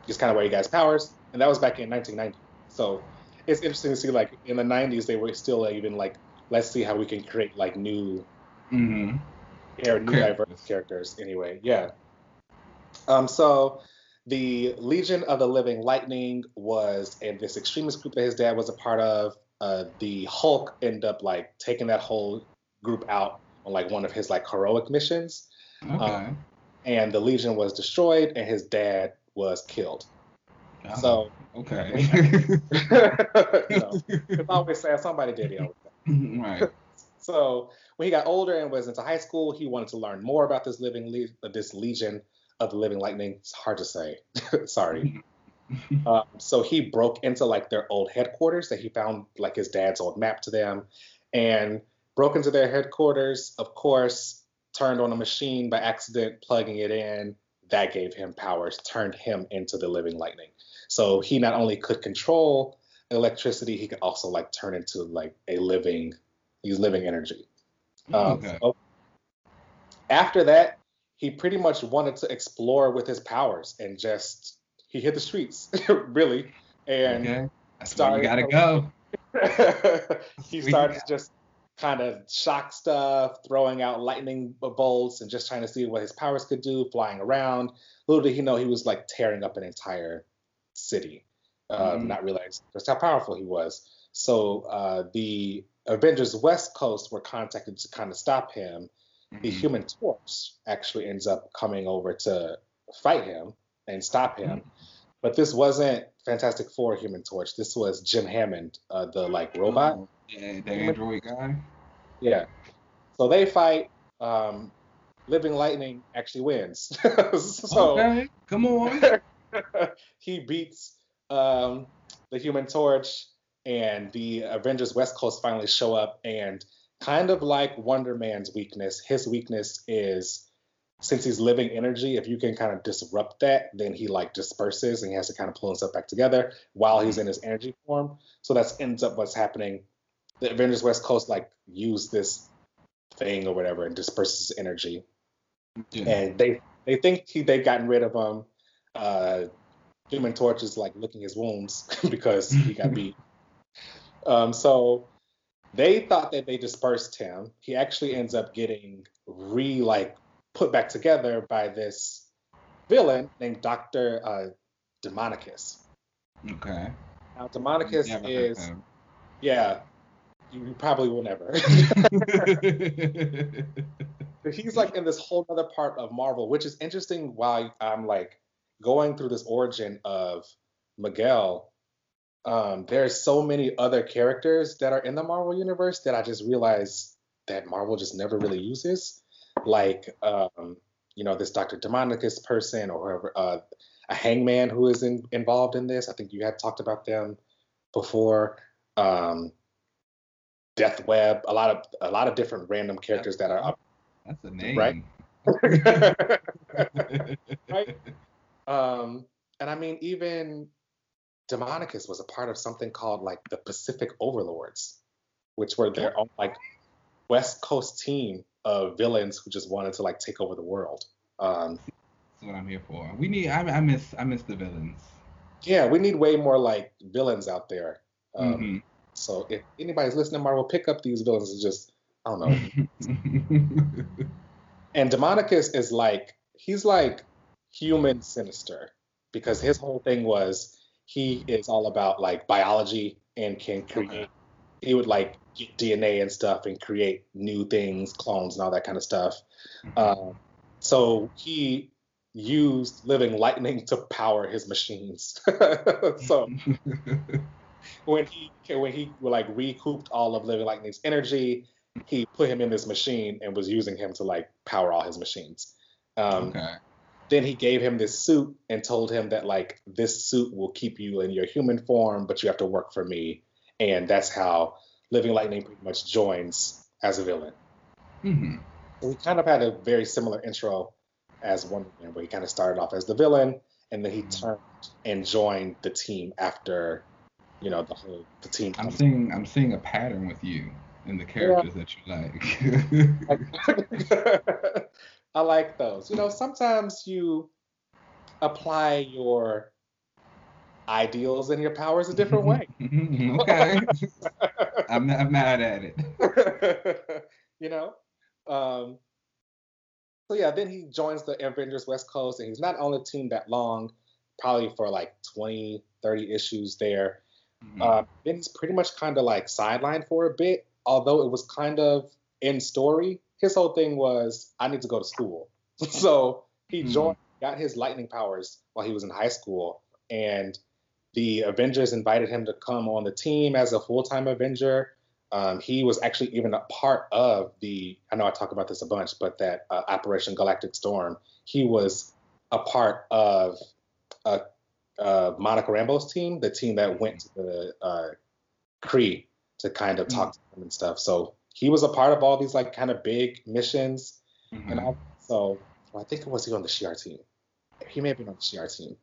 is kind of where he got his powers, and that was back in 1990. So it's interesting to see like in the 90s they were still even like let's see how we can create like new Mm-hmm. Yeah, new Characters. diverse characters. Anyway, yeah. Um, so the Legion of the Living Lightning was in this extremist group that his dad was a part of. Uh, the Hulk ended up like taking that whole group out on like one of his like heroic missions, Okay. and the Legion was destroyed, and his dad was killed. Oh, So okay. you know, it's always sad somebody did it. right. So when he got older and was into high school, he wanted to learn more about this living le- this legion of the living lightning. It's hard to say. Sorry. Um, so he broke into like their old headquarters that he found like his dad's old map to them, and broke into their headquarters. Of course, turned on a machine by accident, plugging it in. That gave him powers, turned him into the living lightning. So he not only could control electricity, he could also like turn into like a living, use living energy. Um, okay. so after that, he pretty much wanted to explore with his powers and just he hit the streets, really. And okay. That's where you gotta go. he started just kind of shock stuff, throwing out lightning bolts and just trying to see what his powers could do, flying around. Little did he know he was like tearing up an entire city, uh, Mhm. not realizing just how powerful he was. So uh, the Avengers West Coast were contacted to kind of stop him. The Mhm. Human Torch actually ends up coming over to fight him and stop him. But this wasn't Fantastic Four Human Torch. This was Jim Hammond, uh, the like robot. Oh, yeah, the android guy. Yeah. So they fight. Um, Living Lightning actually wins. so okay. Come on. he beats um, the Human Torch, and the Avengers West Coast finally show up. And kind of like Wonder Man's weakness, his weakness is since he's living energy, if you can kind of disrupt that, then he like disperses and he has to kind of pull himself back together while he's in his energy form. So that's ends up what's happening. The Avengers West Coast like use this thing or whatever and disperses his energy Yeah. and they they think he, they've gotten rid of him. Uh, Human Torch is like licking his wounds because he got beat. Um, so they thought that they dispersed him. He actually ends up getting re like put back together by this villain named Doctor uh, Demonicus. Okay. Now Demonicus is yeah, you, you probably will never. But he's like in this whole other part of Marvel, which is interesting while I'm like going through this origin of Miguel. Um, there's so many other characters that are in the Marvel universe that I just realized that Marvel just never really uses. Like, um, you know, this Dr. Demonicus person or whoever, uh, a hangman who is in, involved in this. I think you had talked about them before. Um, Death Web, a lot of a lot of different random characters that are up That's a name. Right. right? Um, and I mean, even Demonicus was a part of something called like the Pacific Overlords, which were their own like West Coast team of villains who just wanted to like take over the world. Um, That's what I'm here for. We need. I, I miss. I miss the villains. yeah, we need way more like villains out there. Um, Mhm. So if anybody's listening, Marvel, pick up these villains and just I don't know. And Demonicus is like he's like human sinister because his whole thing was he is all about like biology and can create Okay. he would like get DNA and stuff and create new things, clones and all that kind of stuff. Um, so he used living lightning to power his machines. so when he when he like recouped all of living lightning's energy, he put him in this machine and was using him to like power all his machines. Um, okay. Then he gave him this suit and told him that like this suit will keep you in your human form, but you have to work for me. And that's how Living Lightning pretty much joins as a villain. hmm So we kind of had a very similar intro as Man, where he kind of started off as the villain, and then he turned and joined the team after, you know, the whole the team. I'm seeing. I'm seeing a pattern with you in the characters that you like. I like those. You know, sometimes you apply your ideals and your powers a different way. okay. I'm not mad at it. you know, Um, so yeah, then he joins the Avengers West Coast, and he's not on the team that long, probably for like 20, 30 issues there. Mm-hmm. Uh, then he's pretty much kind of like sidelined for a bit, although it was kind of in story. His whole thing was, I need to go to school. so he mm-hmm. joined, got his lightning powers while he was in high school, and the Avengers invited him to come on the team as a full time Avenger. Um, he was actually even a part of the, I know I talk about this a bunch, but that uh, Operation Galactic Storm, he was a part of uh, uh, Monica Rambeau's team, the team that went to the uh, Kree to kind of talk mm-hmm. to them and stuff. So he was a part of all these like kind of big missions. Mm-hmm. And so well, I think it was he on the Shi'ar team. He may have been on the Shi'ar team.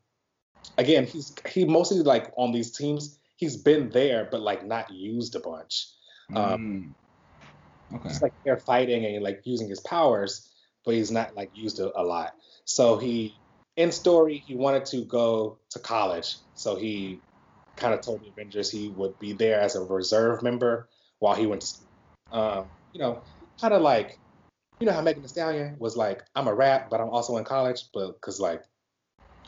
Again, he's he mostly like on these teams. He's been there, but like not used a bunch. Um, mm. Okay. It's like they're fighting and like using his powers, but he's not like used a, a lot. So he, in story, he wanted to go to college. So he kind of told the Avengers he would be there as a reserve member while he went to school. Um, you know, kind of like, you know how Megan Thee Stallion was like, I'm a rap, but I'm also in college, but because like,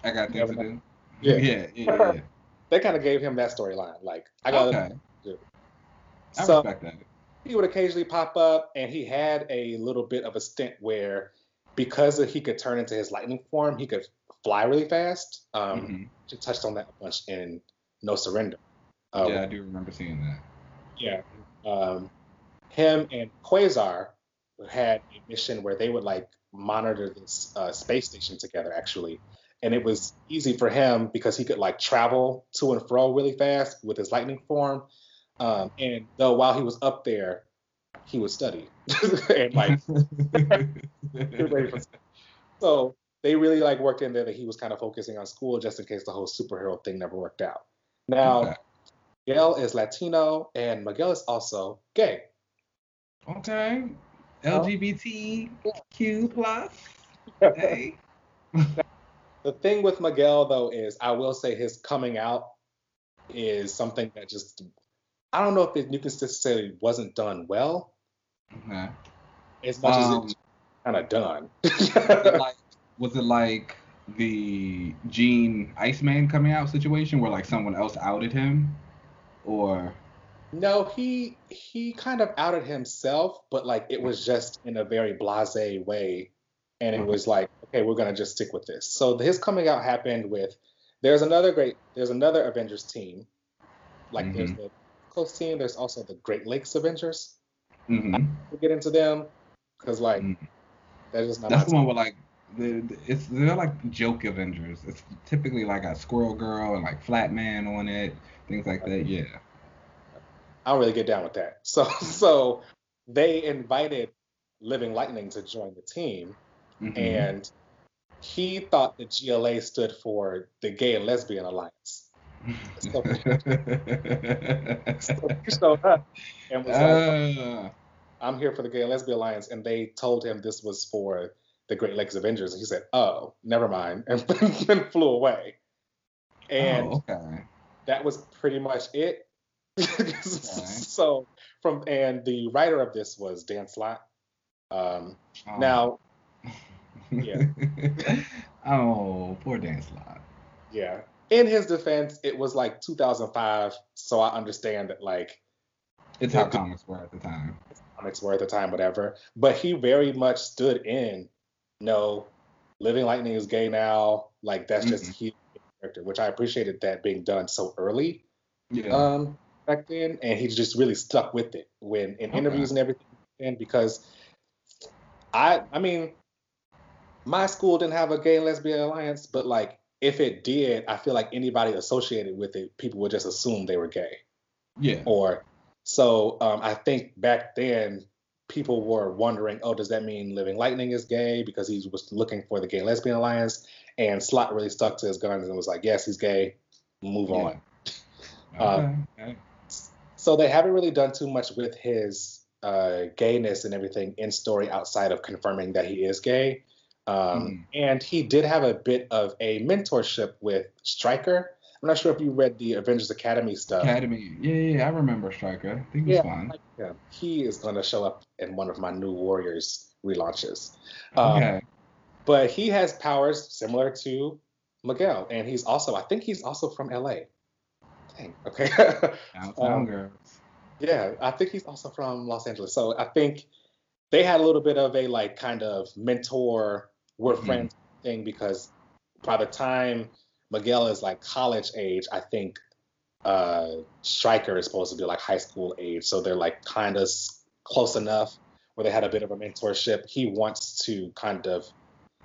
I got things to do. Yeah, yeah, yeah. yeah. they kind of gave him that storyline. Like, I got okay. I so respect that. He would occasionally pop up, and he had a little bit of a stint where, because he could turn into his lightning form, he could fly really fast. Um, mm-hmm. She touched on that a bunch in No Surrender. Um, yeah, I do remember seeing that. Yeah. Um, him and Quasar had a mission where they would like monitor this uh, space station together, actually. And it was easy for him because he could like travel to and fro really fast with his lightning form. Um, and though while he was up there, he would study and like so they really like worked in there that he was kind of focusing on school just in case the whole superhero thing never worked out. Now, okay. Miguel is Latino and Miguel is also gay. Okay. LGBTQ plus. hey. the thing with Miguel though is I will say his coming out is something that just I don't know if it, you can necessarily wasn't done well, okay. as much um, as it's kind of done. like, was it like the Jean Iceman coming out situation where like someone else outed him, or? No, he he kind of outed himself, but like it was just in a very blasé way, and it was like, okay, we're gonna just stick with this. So his coming out happened with. There's another great. There's another Avengers team. Like mm-hmm. there's the Coast team. There's also the Great Lakes Avengers. Mm-hmm. We'll get into them because like mm-hmm. that's just not. That's the one with like the, it's they're like joke Avengers. It's typically like a Squirrel Girl and like Flat Man on it, things like that. Yeah. I don't really get down with that. So so they invited Living Lightning to join the team, mm-hmm. and he thought the GLA stood for the Gay and Lesbian Alliance so, showed up and was like, uh. I'm here for the Gay and Lesbian Alliance. And they told him this was for the Great Lakes Avengers. And he said, oh, never mind. And then flew away. And oh, okay. that was pretty much it. Okay. So from and the writer of this was Dan Slott. Um, oh. Now, yeah. oh, poor Dan Slott. Yeah, in his defense, it was like 2005, so I understand that like it's how comics were at the time. Comics were at the time, whatever. But he very much stood in, no, Living Lightning is gay now. Like that's mm-hmm. just his character, which I appreciated that being done so early. Yeah. Um, back then, and he just really stuck with it when in okay. interviews and everything. And because I, I mean, my school didn't have a gay and lesbian alliance, but like if it did, I feel like anybody associated with it, people would just assume they were gay. Yeah. Or so um, I think back then people were wondering, oh, does that mean Living Lightning is gay because he was looking for the gay lesbian alliance? And Slott really stuck to his guns and was like, yes, he's gay. Move yeah. on. Okay. Um, okay. So they haven't really done too much with his uh, gayness and everything in story outside of confirming that he is gay. Um, mm. And he did have a bit of a mentorship with Striker. I'm not sure if you read the Avengers Academy stuff. Academy. Yeah, yeah, I remember Striker. I think he Yeah, fun. like him. He is going to show up in one of my new Warriors relaunches. Um, okay. But he has powers similar to Miguel, and he's also, I think he's also from LA. Dang. Okay. Downtown um, girls. yeah, I think he's also from Los Angeles. So I think they had a little bit of a like kind of mentor, we're Mhm. friends thing because by the time Miguel is like college age, I think uh Striker is supposed to be like high school age. So they're like kind of close enough where they had a bit of a mentorship. He wants to kind of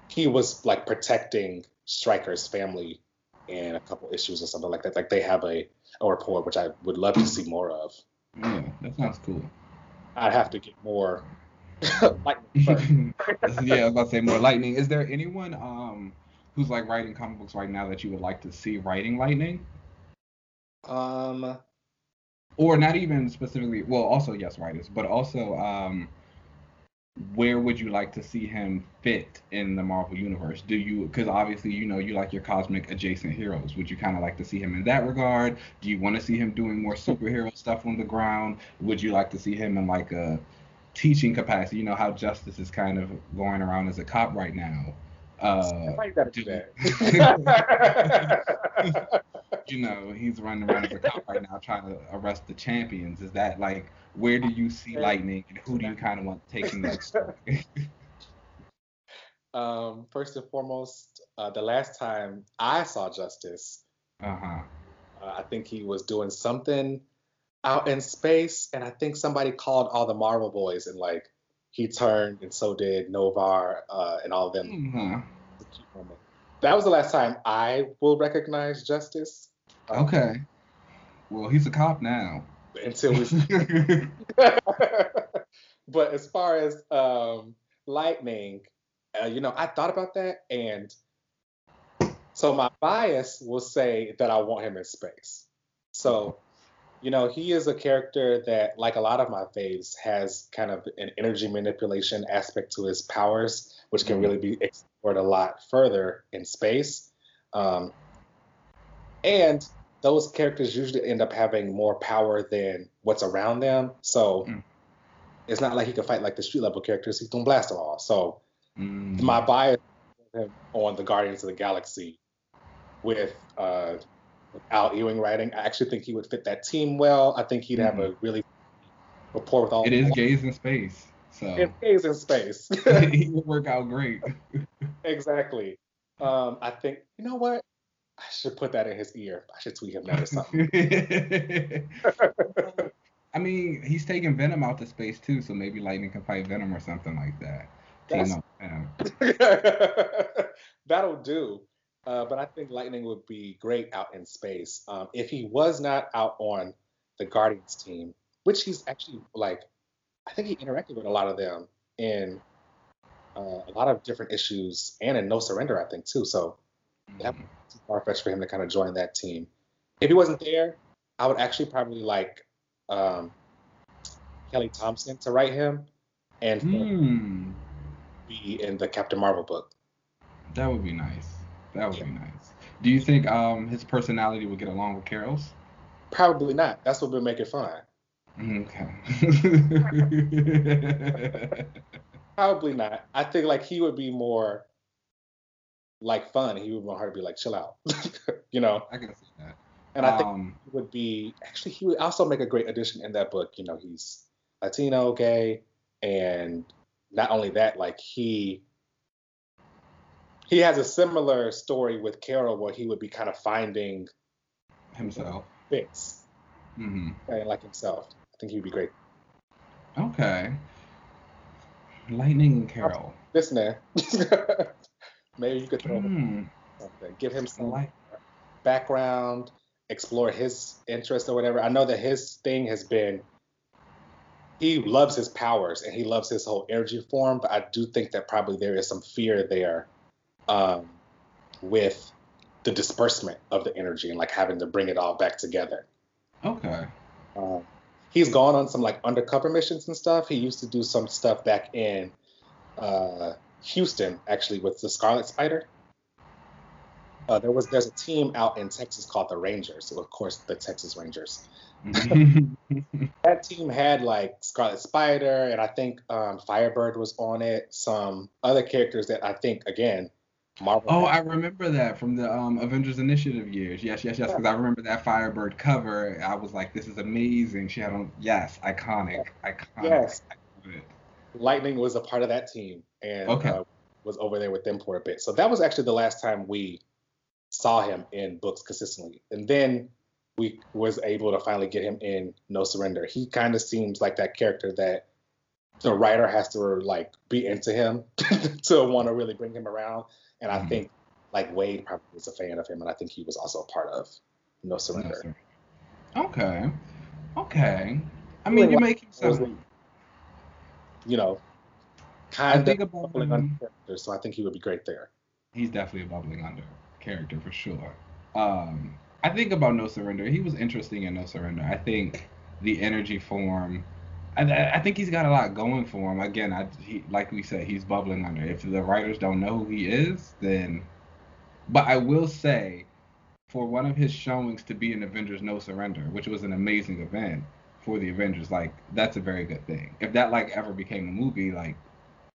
he was like protecting Striker's family in a couple issues or something like that. Like they have a, a rapport which I would love to see more of. Yeah, that sounds cool. I'd have to get more lightning first. yeah, I was about to say more lightning. Is there anyone um who's like writing comic books right now that you would like to see writing lightning? Um, Or not even specifically well, also yes, writers, but also um where would you like to see him fit in the Marvel universe? Do you because obviously you know you like your cosmic adjacent heroes. Would you kind of like to see him in that regard? Do you want to see him doing more superhero stuff on the ground? Would you like to see him in like a teaching capacity? You know how Justice is kind of going around as a cop right now. Uh, why you gotta do do- that? you know, he's running around as a cop right now trying to arrest the champions. Is that like where do you see Lightning and who do you kind of want taking that story? um, first and foremost, uh, the last time I saw Justice, uh-huh. uh, I think he was doing something out in space, and I think somebody called all the Marvel boys, and like he turned, and so did Nova uh, and all of them. uh That was the last time I will recognize Justice. Okay. Well, he's a cop now. Until we but as far as um, lightning, uh, you know, I thought about that, and so my bias will say that I want him in space. So, you know, he is a character that, like a lot of my faves, has kind of an energy manipulation aspect to his powers, which can Mhm. really be explored a lot further in space. Um, and those characters usually end up having more power than what's around them. So Mm. it's not like he can fight like the street level characters. He can blast them all. So Mm. my bias on the Guardians of the Galaxy with uh, Al Ewing writing. I actually think he would fit that team well. I think he'd have a really rapport with all. it is gays in space, so It is in space. he would work out great. exactly. Um, I think you know what. I should put that in his ear. I should tweet him that or something. I mean, he's taking Venom out to space too, so maybe Lightning can fight Venom or something like that. That's- up with Venom. That'll do. Uh, but I think Lightning would be great out in space. Um, if he was not out on the Guardians team, which he's actually like, I think he interacted with a lot of them in uh, a lot of different issues and in No Surrender, I think too. So Yep. too far fetched for him to kind of join that team. If he wasn't there, I would actually probably like um, Kelly Thompson to write him and to be in the Captain Marvel book. That would be nice. That would be nice. Do you think um his personality would get along with Carol's? Probably not. That's what would make it fun. Okay. Probably not. I think like he would be more like fun. He would want her to be like chill out, you know. I can see that. And I think um, he would be actually he would also make a great addition in that book. You know, he's Latino, gay, and not only that, like he he has a similar story with Carol where he would be kind of finding himself. fits hmm and like himself. I think he would be great. Okay. Lightning Carol. Listener, maybe you could throw Hmm. something, give him some like background, explore his interest or whatever. I know that his thing has been he loves his powers and he loves his whole energy form, but I do think that probably there is some fear there um, with the disbursement of the energy and like having to bring it all back together. Okay. Um, he's gone on some like undercover missions and stuff. He used to do some stuff back in uh, Houston actually with the Scarlet Spider. Uh, there was there's a team out in Texas called the Rangers. So of course, the Texas Rangers. that team had like Scarlet Spider, and I think um, Firebird was on it. Some other characters that I think again Marvel. Oh, I remember that from the um, Avengers Initiative years. Yes, yes, yes. Because I remember that Firebird cover. I was like, this is amazing. She had on, yes, iconic, iconic. Yes. Lightning was a part of that team and okay. uh, was over there with them for a bit. So that was actually the last time we saw him in books consistently. And then we was able to finally get him in No Surrender. He kind of seems like that character that the writer has to like be into him to want to really bring him around and I mm-hmm. think like Wade probably was a fan of him, and I think he was also a part of No Surrender. okay. Okay. I mean, you make him you know, kind of bubbling under character, so I think he would be great there. He's definitely a bubbling under character for sure. Um, I think about No Surrender. He was interesting in No Surrender. I think the energy form I, I think he's got a lot going for him. Again, I he, like we said, he's bubbling under. If the writers don't know who he is, then. But I will say, for one of his showings to be in Avengers No Surrender, which was an amazing event for the Avengers, like that's a very good thing. If that like ever became a movie, like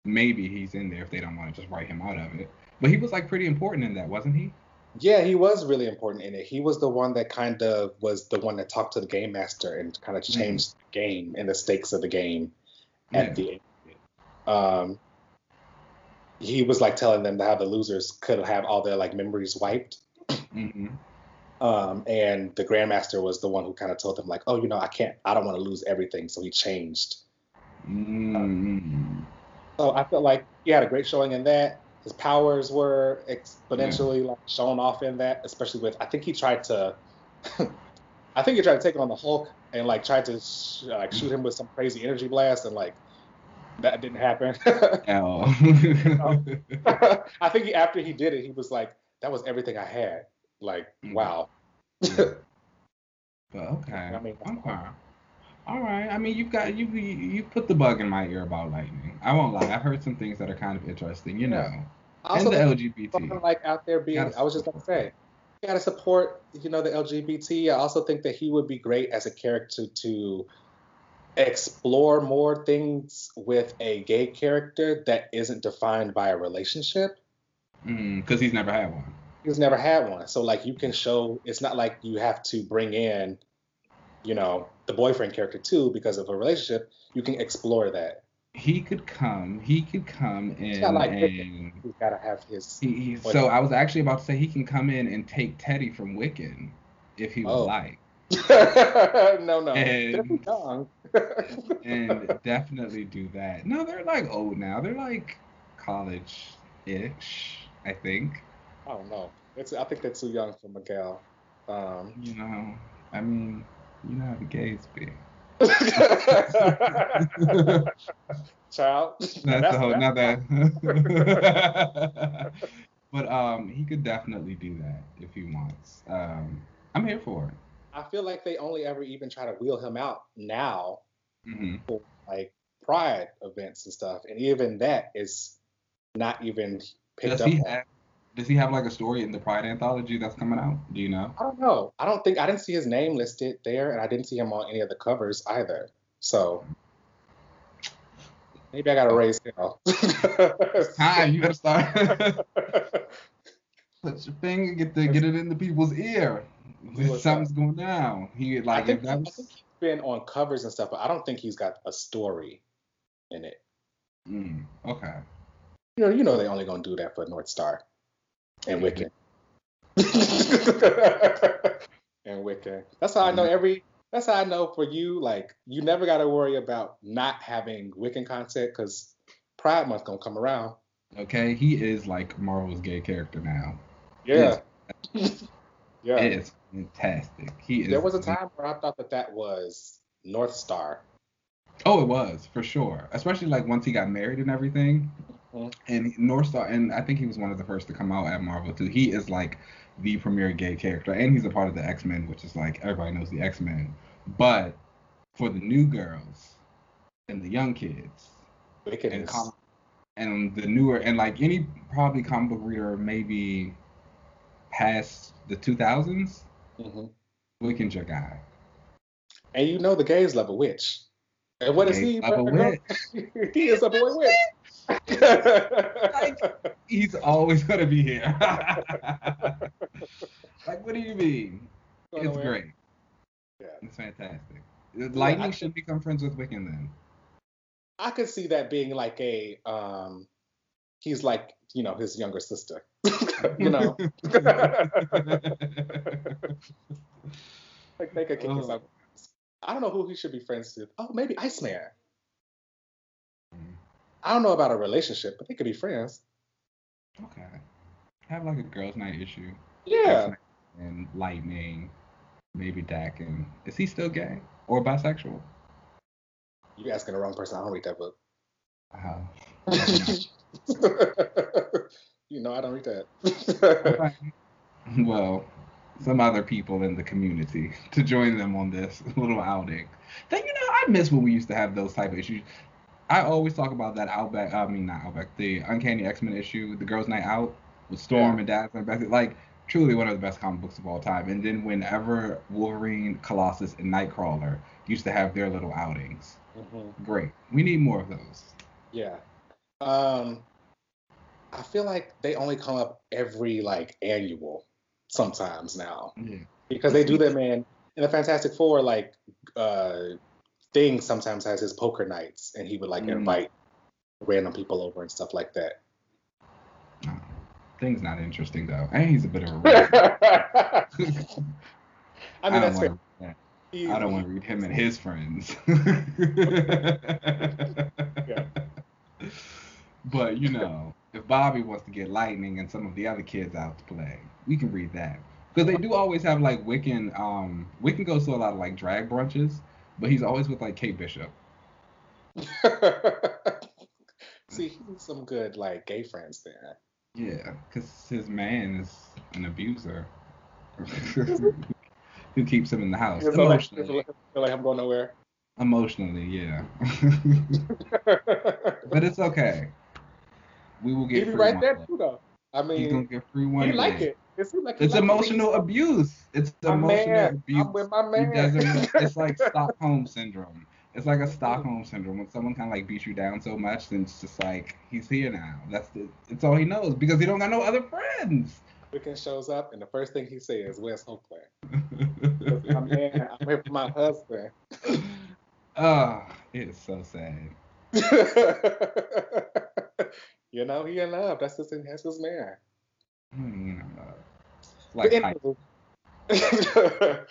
maybe he's in there if they don't want to just write him out of it. But he was like pretty important in that, wasn't he? Yeah, he was really important in it. He was the one that kind of was the one that talked to the game master and kind of mm-hmm. changed mm-hmm. the game and the stakes of the game yeah. at the end. Um, he was like telling them how the losers could have all their like memories wiped. Mm-hmm. Um, and the grandmaster was the one who kind of told them like, oh, you know, I can't, I don't want to lose everything, so he changed. Mm-hmm. Um, so I felt like he had a great showing in that his powers were exponentially yeah. like shown off in that, especially with I think he tried to I think he tried to take on the Hulk and like tried to sh- like shoot him with some crazy energy blast and like that didn't happen. I think he, after he did it, he was like, "That was everything I had." Like, mm-hmm. wow. okay. I mean, okay. All right. I mean, you've got you you put the bug in my ear about lightning. I won't lie. I've heard some things that are kind of interesting. You know, also, and the LGBT. Like out there being, I was just gonna say, you gotta support. You know, the LGBT. I also think that he would be great as a character to explore more things with a gay character that isn't defined by a relationship. Because mm, he's never had one. He's never had one. So like you can show. It's not like you have to bring in you know, the boyfriend character too because of a relationship, you can explore that. He could come. He could come in like and he's gotta have his. He, so I was actually about to say he can come in and take Teddy from Wiccan if he would oh. like. no, no. And, and definitely do that. No, they're like old now. They're like college-ish, I think. I don't know. It's I think they're too young for Miguel. Um, you know, I mean, you know how the gays be. Child. That's, That's a whole nother. but um, he could definitely do that if he wants. Um, I'm here for it. I feel like they only ever even try to wheel him out now mm-hmm. for like pride events and stuff, and even that is not even picked Does up. He on. have, does he have like a story in the Pride anthology that's coming out? Do you know? I don't know. I don't think I didn't see his name listed there, and I didn't see him on any of the covers either. So maybe I gotta raise hell. It's time. You gotta start. Put your finger, get the get it in the people's ear. Something's going down. He like I think, was... I think he's been on covers and stuff, but I don't think he's got a story in it. Mm, okay. You know, you know they only gonna do that for North Star and Wiccan. and Wiccan. That's how I know mm-hmm. every. That's how I know for you. Like you never got to worry about not having Wiccan content because Pride Month gonna come around. Okay, he is like Marvel's gay character now. Yeah. yeah. It is fantastic. He is. There was a time where I thought that that was North Star. Oh, it was for sure. Especially like once he got married and everything. Mm-hmm. And North Star, and I think he was one of the first to come out at Marvel too. He is like the premier gay character, and he's a part of the X Men, which is like everybody knows the X Men. But for the new girls and the young kids, and, com- and the newer, and like any probably comic book reader maybe past the 2000s, hmm Wiccan's your guy. And you know the gays love a witch. And what is he? love a Virgo? he is a boy witch. He's always gonna be here. like, what do you mean? Going It's great. Yeah. It's fantastic. Lightning I- should become friends with Wiccan then. I could see that being like a um he's like, you know, his younger sister. you know. like they could kick Oh. I don't know who he should be friends with. Oh, maybe Iceman. I don't know about a relationship, but they could be friends. okay. Have like a girls' night issue. Yeah. And Lightning, maybe Dak, and is he still gay or bisexual? You asking the wrong person. I don't read that book. Wow. Uh-huh. you know I don't read that. Well, some other people in the community to join them on this little outing. Then you know, I miss when we used to have those type of issues. I always talk about that Outback. I mean, not Outback. The Uncanny X Men issue, the Girls' Night Out with Storm Yeah. and Dazzler. and Becky- Like truly one of the best comic books of all time. And then whenever Wolverine, Colossus, and Nightcrawler used to have their little outings, Mhm. great. We need more of those. Yeah. Um, I feel like they only come up every like annual sometimes now Yeah. because they do them in in the Fantastic Four. Like, uh, Thing sometimes has his poker nights, and he would like Mm. invite random people over and stuff like that. No. Thing's not interesting though, and he's a bit of a. I mean, don't that's fair. I don't want to read him and his friends. But you know, if Bobby wants to get Lightning and some of the other kids out to play, we can read that. Because they do always have like Wiccan. Um, Wiccan goes to a lot of like drag brunches, but he's always with like Kate Bishop. See, he needs some good like gay friends there. Yeah, because his man is an abuser who keeps him in the house like, emotionally. feel like I'm going nowhere. Emotionally, yeah. but it's okay. We will get. He get be free right one there too, though. I mean, He's gonna get free one he like it. It seems like It's like emotional abuse. It's emotional man, abuse. I'm with my man. It's like Stockholm syndrome. It's like a Stockholm syndrome when someone kind of like beats you down so much, then it's just like he's here now. That's the, it's all he knows because he don't got no other friends. Wiccan shows up, and the first thing he says, "Where's Hulkling?" my man, I'm here for my husband. Ah, it's so sad. you know, he in love. That's his, that's his man. You know, But like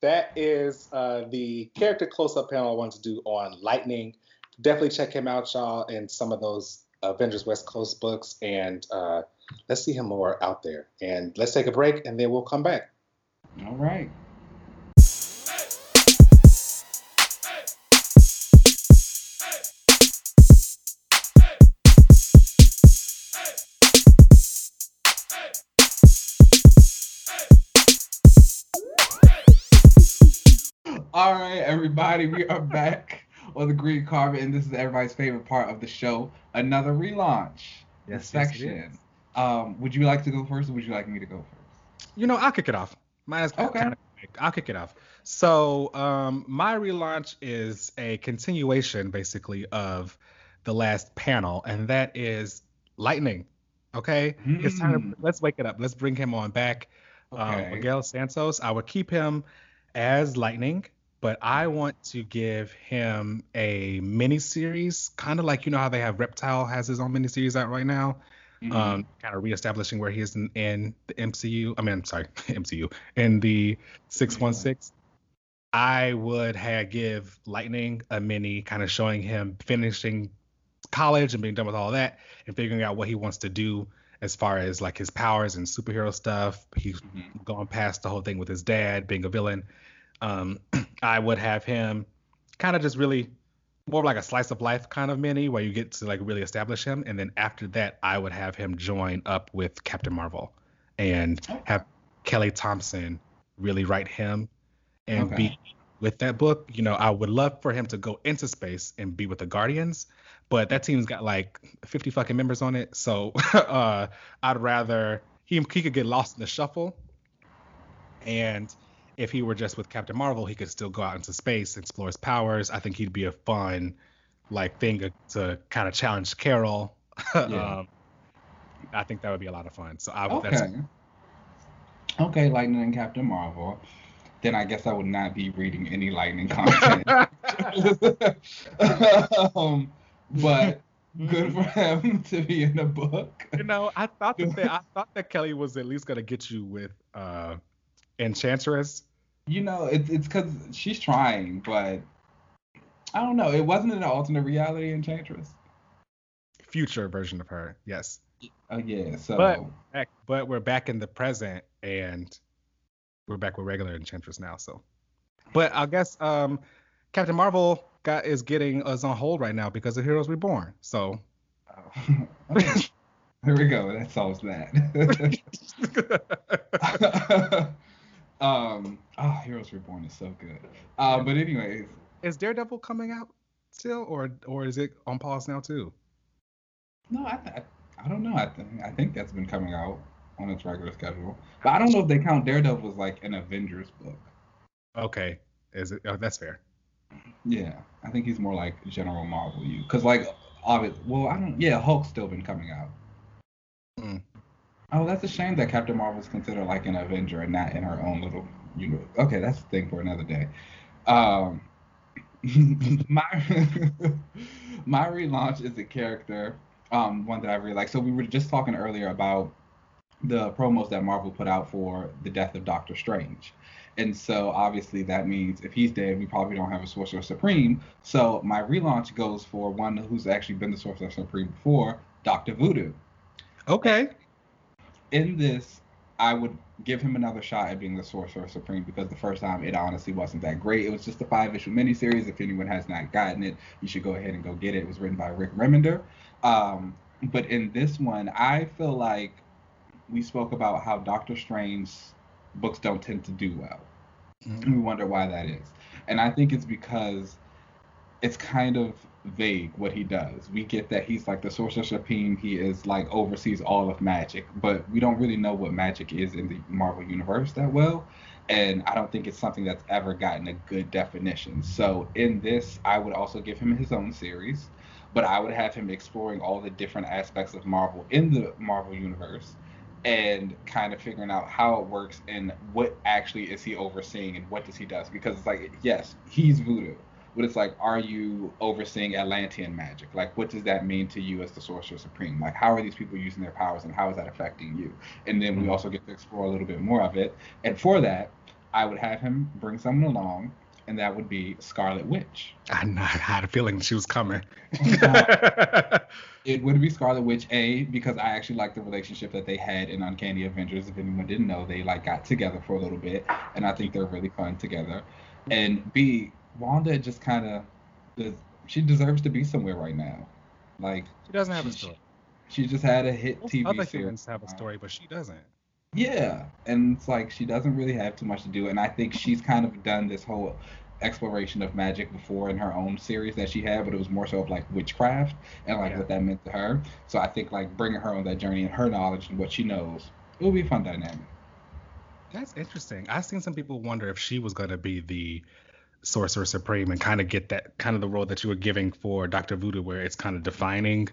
that is uh, the character close-up panel I wanted to do on Lightning. Definitely check him out, y'all, in some of those Avengers West Coast books, and uh, let's see him more out there. And let's take a break, and then we'll come back. All right. All right, everybody, we are back on the green carpet, and this is everybody's favorite part of the show, another relaunch Yes, yes, section. is. um, would you like to go first, or would you like me to go first? You know, I'll kick it off. Mine is Okay. kind of. I'll kick it off. So, um, my relaunch is a continuation, basically, of the last panel, and that is Lightning. Okay, it's time. Hmm. To, let's wake it up. Let's bring him on back. Okay. Um, Miguel Santos. I would keep him as Lightning, but I want to give him a mini series, kind of like you know how they have Reptile has his own mini series out right now Mhm. um, kind of reestablishing where he is in, in the MCU. I mean, I'm sorry, MCU in the 616. I would have give Lightning a mini, kind of showing him finishing college and being done with all that, and figuring out what he wants to do as far as like his powers and superhero stuff. He's Mhm. gone past the whole thing with his dad being a villain. Um, I would have him kind of just really more of like a slice of life kind of mini where you get to like really establish him, and then after that, I would have him join up with Captain Marvel and have Kelly Thompson really write him and Okay. be with that book. You know, I would love for him to go into space and be with the Guardians, but that team's got like 50 fucking members on it, so uh, I'd rather he he he could get lost in the shuffle, and if he were just with Captain Marvel, he could still go out into space, explore his powers. I think he'd be a fun like thing to, kind of challenge Carol. Yeah. um, I think that would be a lot of fun. So I Okay. that's Okay, Lightning and Captain Marvel. Then I guess I would not be reading any Lightning content. um, but good for him to be in the book. you know, I thought that they, I thought that Kelly was at least gonna get you with uh Enchantress. You know, it's it's because she's trying, but I don't know. It wasn't an alternate reality Enchantress. Future version of her, yes. Oh yeah, so But back, but we're back in the present and we're back with regular Enchantress now. So, but I guess um, Captain Marvel got is getting us on hold right now because of Heroes Reborn. So, okay. Here we go. That solves that. um, oh, Heroes Reborn is so good. Uh, but anyways, is Daredevil coming out still, or or is it on pause now too? no, I, th- I don't know. I think I think that's been coming out on its regular schedule. But I don't know if they count Daredevil as like an Avengers book. Okay, is it? Oh, that's fair. Yeah, I think he's more like General Marvel. You, cause like, obvious. Well, I don't. Yeah, Hulk's still been coming out. Hmm. Oh, that's a shame that Captain Marvel's considered like an Avenger and not in her own little universe. Okay, that's the thing for another day. Um, my my relaunch is a character, um, one that I really like. So we were just talking earlier about the promos that Marvel put out for the death of Doctor Strange. And so obviously that means if he's dead, we probably don't have a Sorcerer Supreme. So my relaunch goes for one who's actually been the Sorcerer Supreme before, Doctor Voodoo Okay. In this, I would give him another shot at being the Sorcerer Supreme because the first time it honestly wasn't that great. It was just a five issue miniseries. If anyone has not gotten it, you should go ahead and go get it. It was written by Rick Remender. Um, but in this one, I feel like we spoke about how Doctor Strange's books don't tend to do well. And we wonder why that is. And I think it's because it's kind of vague what he does. We get that he's like the Sorcerer Supreme, he is like oversees all of magic, but we don't really know what magic is in the Marvel universe that well. And I don't think it's something that's ever gotten a good definition. So in this, I would also give him his own series, but I would have him exploring all the different aspects of Marvel in the Marvel universe and kind of figuring out how it works and what actually is he overseeing and what does he does because it's like yes he's voodoo but it's like are you overseeing atlantean magic like what does that mean to you as the sorcerer supreme like how are these people using their powers and how is that affecting you and then we Mhm. also get to explore a little bit more of it and for that i would have him bring someone along and that would be scarlet witch I, I had a feeling she was coming. It would be Scarlet Witch A because I actually like the relationship that they had in Uncanny Avengers. If anyone didn't know, they like got together for a little bit, and I think they're really fun together. And B, Wanda just kind of, she deserves to be somewhere right now. Like she doesn't have a story. she just had a hit Most TV other series. humans have a story, but she doesn't. Yeah, and it's like she doesn't really have too much to do, and I think she's kind of done this whole exploration of magic before in her own series that she had, but it was more so of like witchcraft and like Yeah. what that meant to her. So I think like bringing her on that journey and her knowledge and what she knows, it will be a fun dynamic. That's interesting. I've seen some people wonder if she was going to be the Sorcerer Supreme and kind of get that kind of the role that you were giving for Doctor Voodoo, where it's kind of defining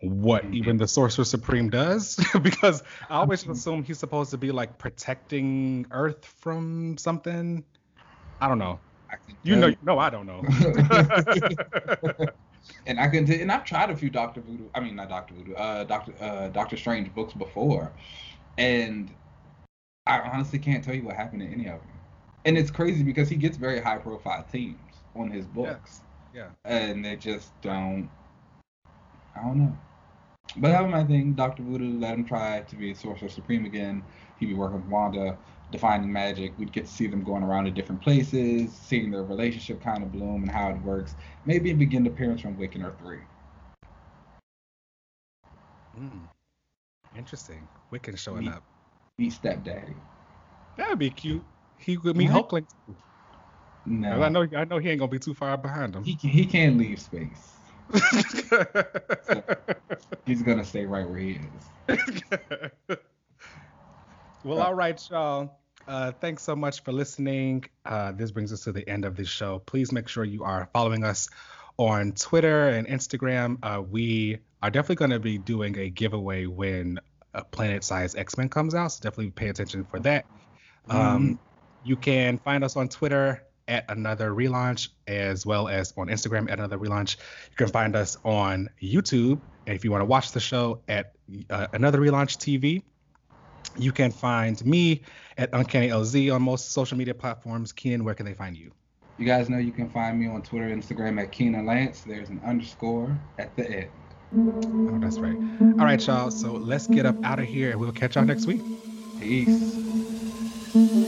what Mhm. even the Sorcerer Supreme does. because I always assume he's supposed to be like protecting Earth from something. I don't know. I can You know, no, I don't know. and I can t- and I've tried a few Doctor Voodoo. I mean, not Doctor Voodoo. Uh, Doctor uh, Doctor Strange books before, and I honestly can't tell you what happened to any of them. And it's crazy because he gets very high profile teams on his books, yeah. and they just don't. I don't know. But that was my thing. Doctor Voodoo let him try to be Sorcerer Supreme again. He'd be working with Wanda, defining magic. We'd get to see them going around to different places, seeing their relationship kind of bloom and how it works. Maybe it begin to appearance from Wiccan or 3. Mm. Interesting. Wiccan showing Me- up. Meet stepdaddy. That would be cute. He would meet What? Hulkling. No, I know. I know he ain't gonna be too far behind him. he can, he can't leave space. He's gonna stay right where he is. Well, all right, y'all. Uh, thanks so much for listening. Uh, this brings us to the end of this show. Please make sure you are following us on Twitter and Instagram. Uh, we are definitely going to be doing a giveaway when a Planet Size X Men comes out, so definitely pay attention for that. Um, mm-hmm. You can find us on Twitter at another relaunch as well as on Instagram at another relaunch. You can find us on YouTube. And if you want to watch the show at uh, another relaunch TV, you can find me at Uncanny LZ on most social media platforms. Keenan, where can they find you? You guys know you can find me on Twitter Instagram at Keenan Lance. There's an underscore at the end. Oh, that's right. All right, y'all. So let's get up out of here and we'll catch y'all next week. Peace.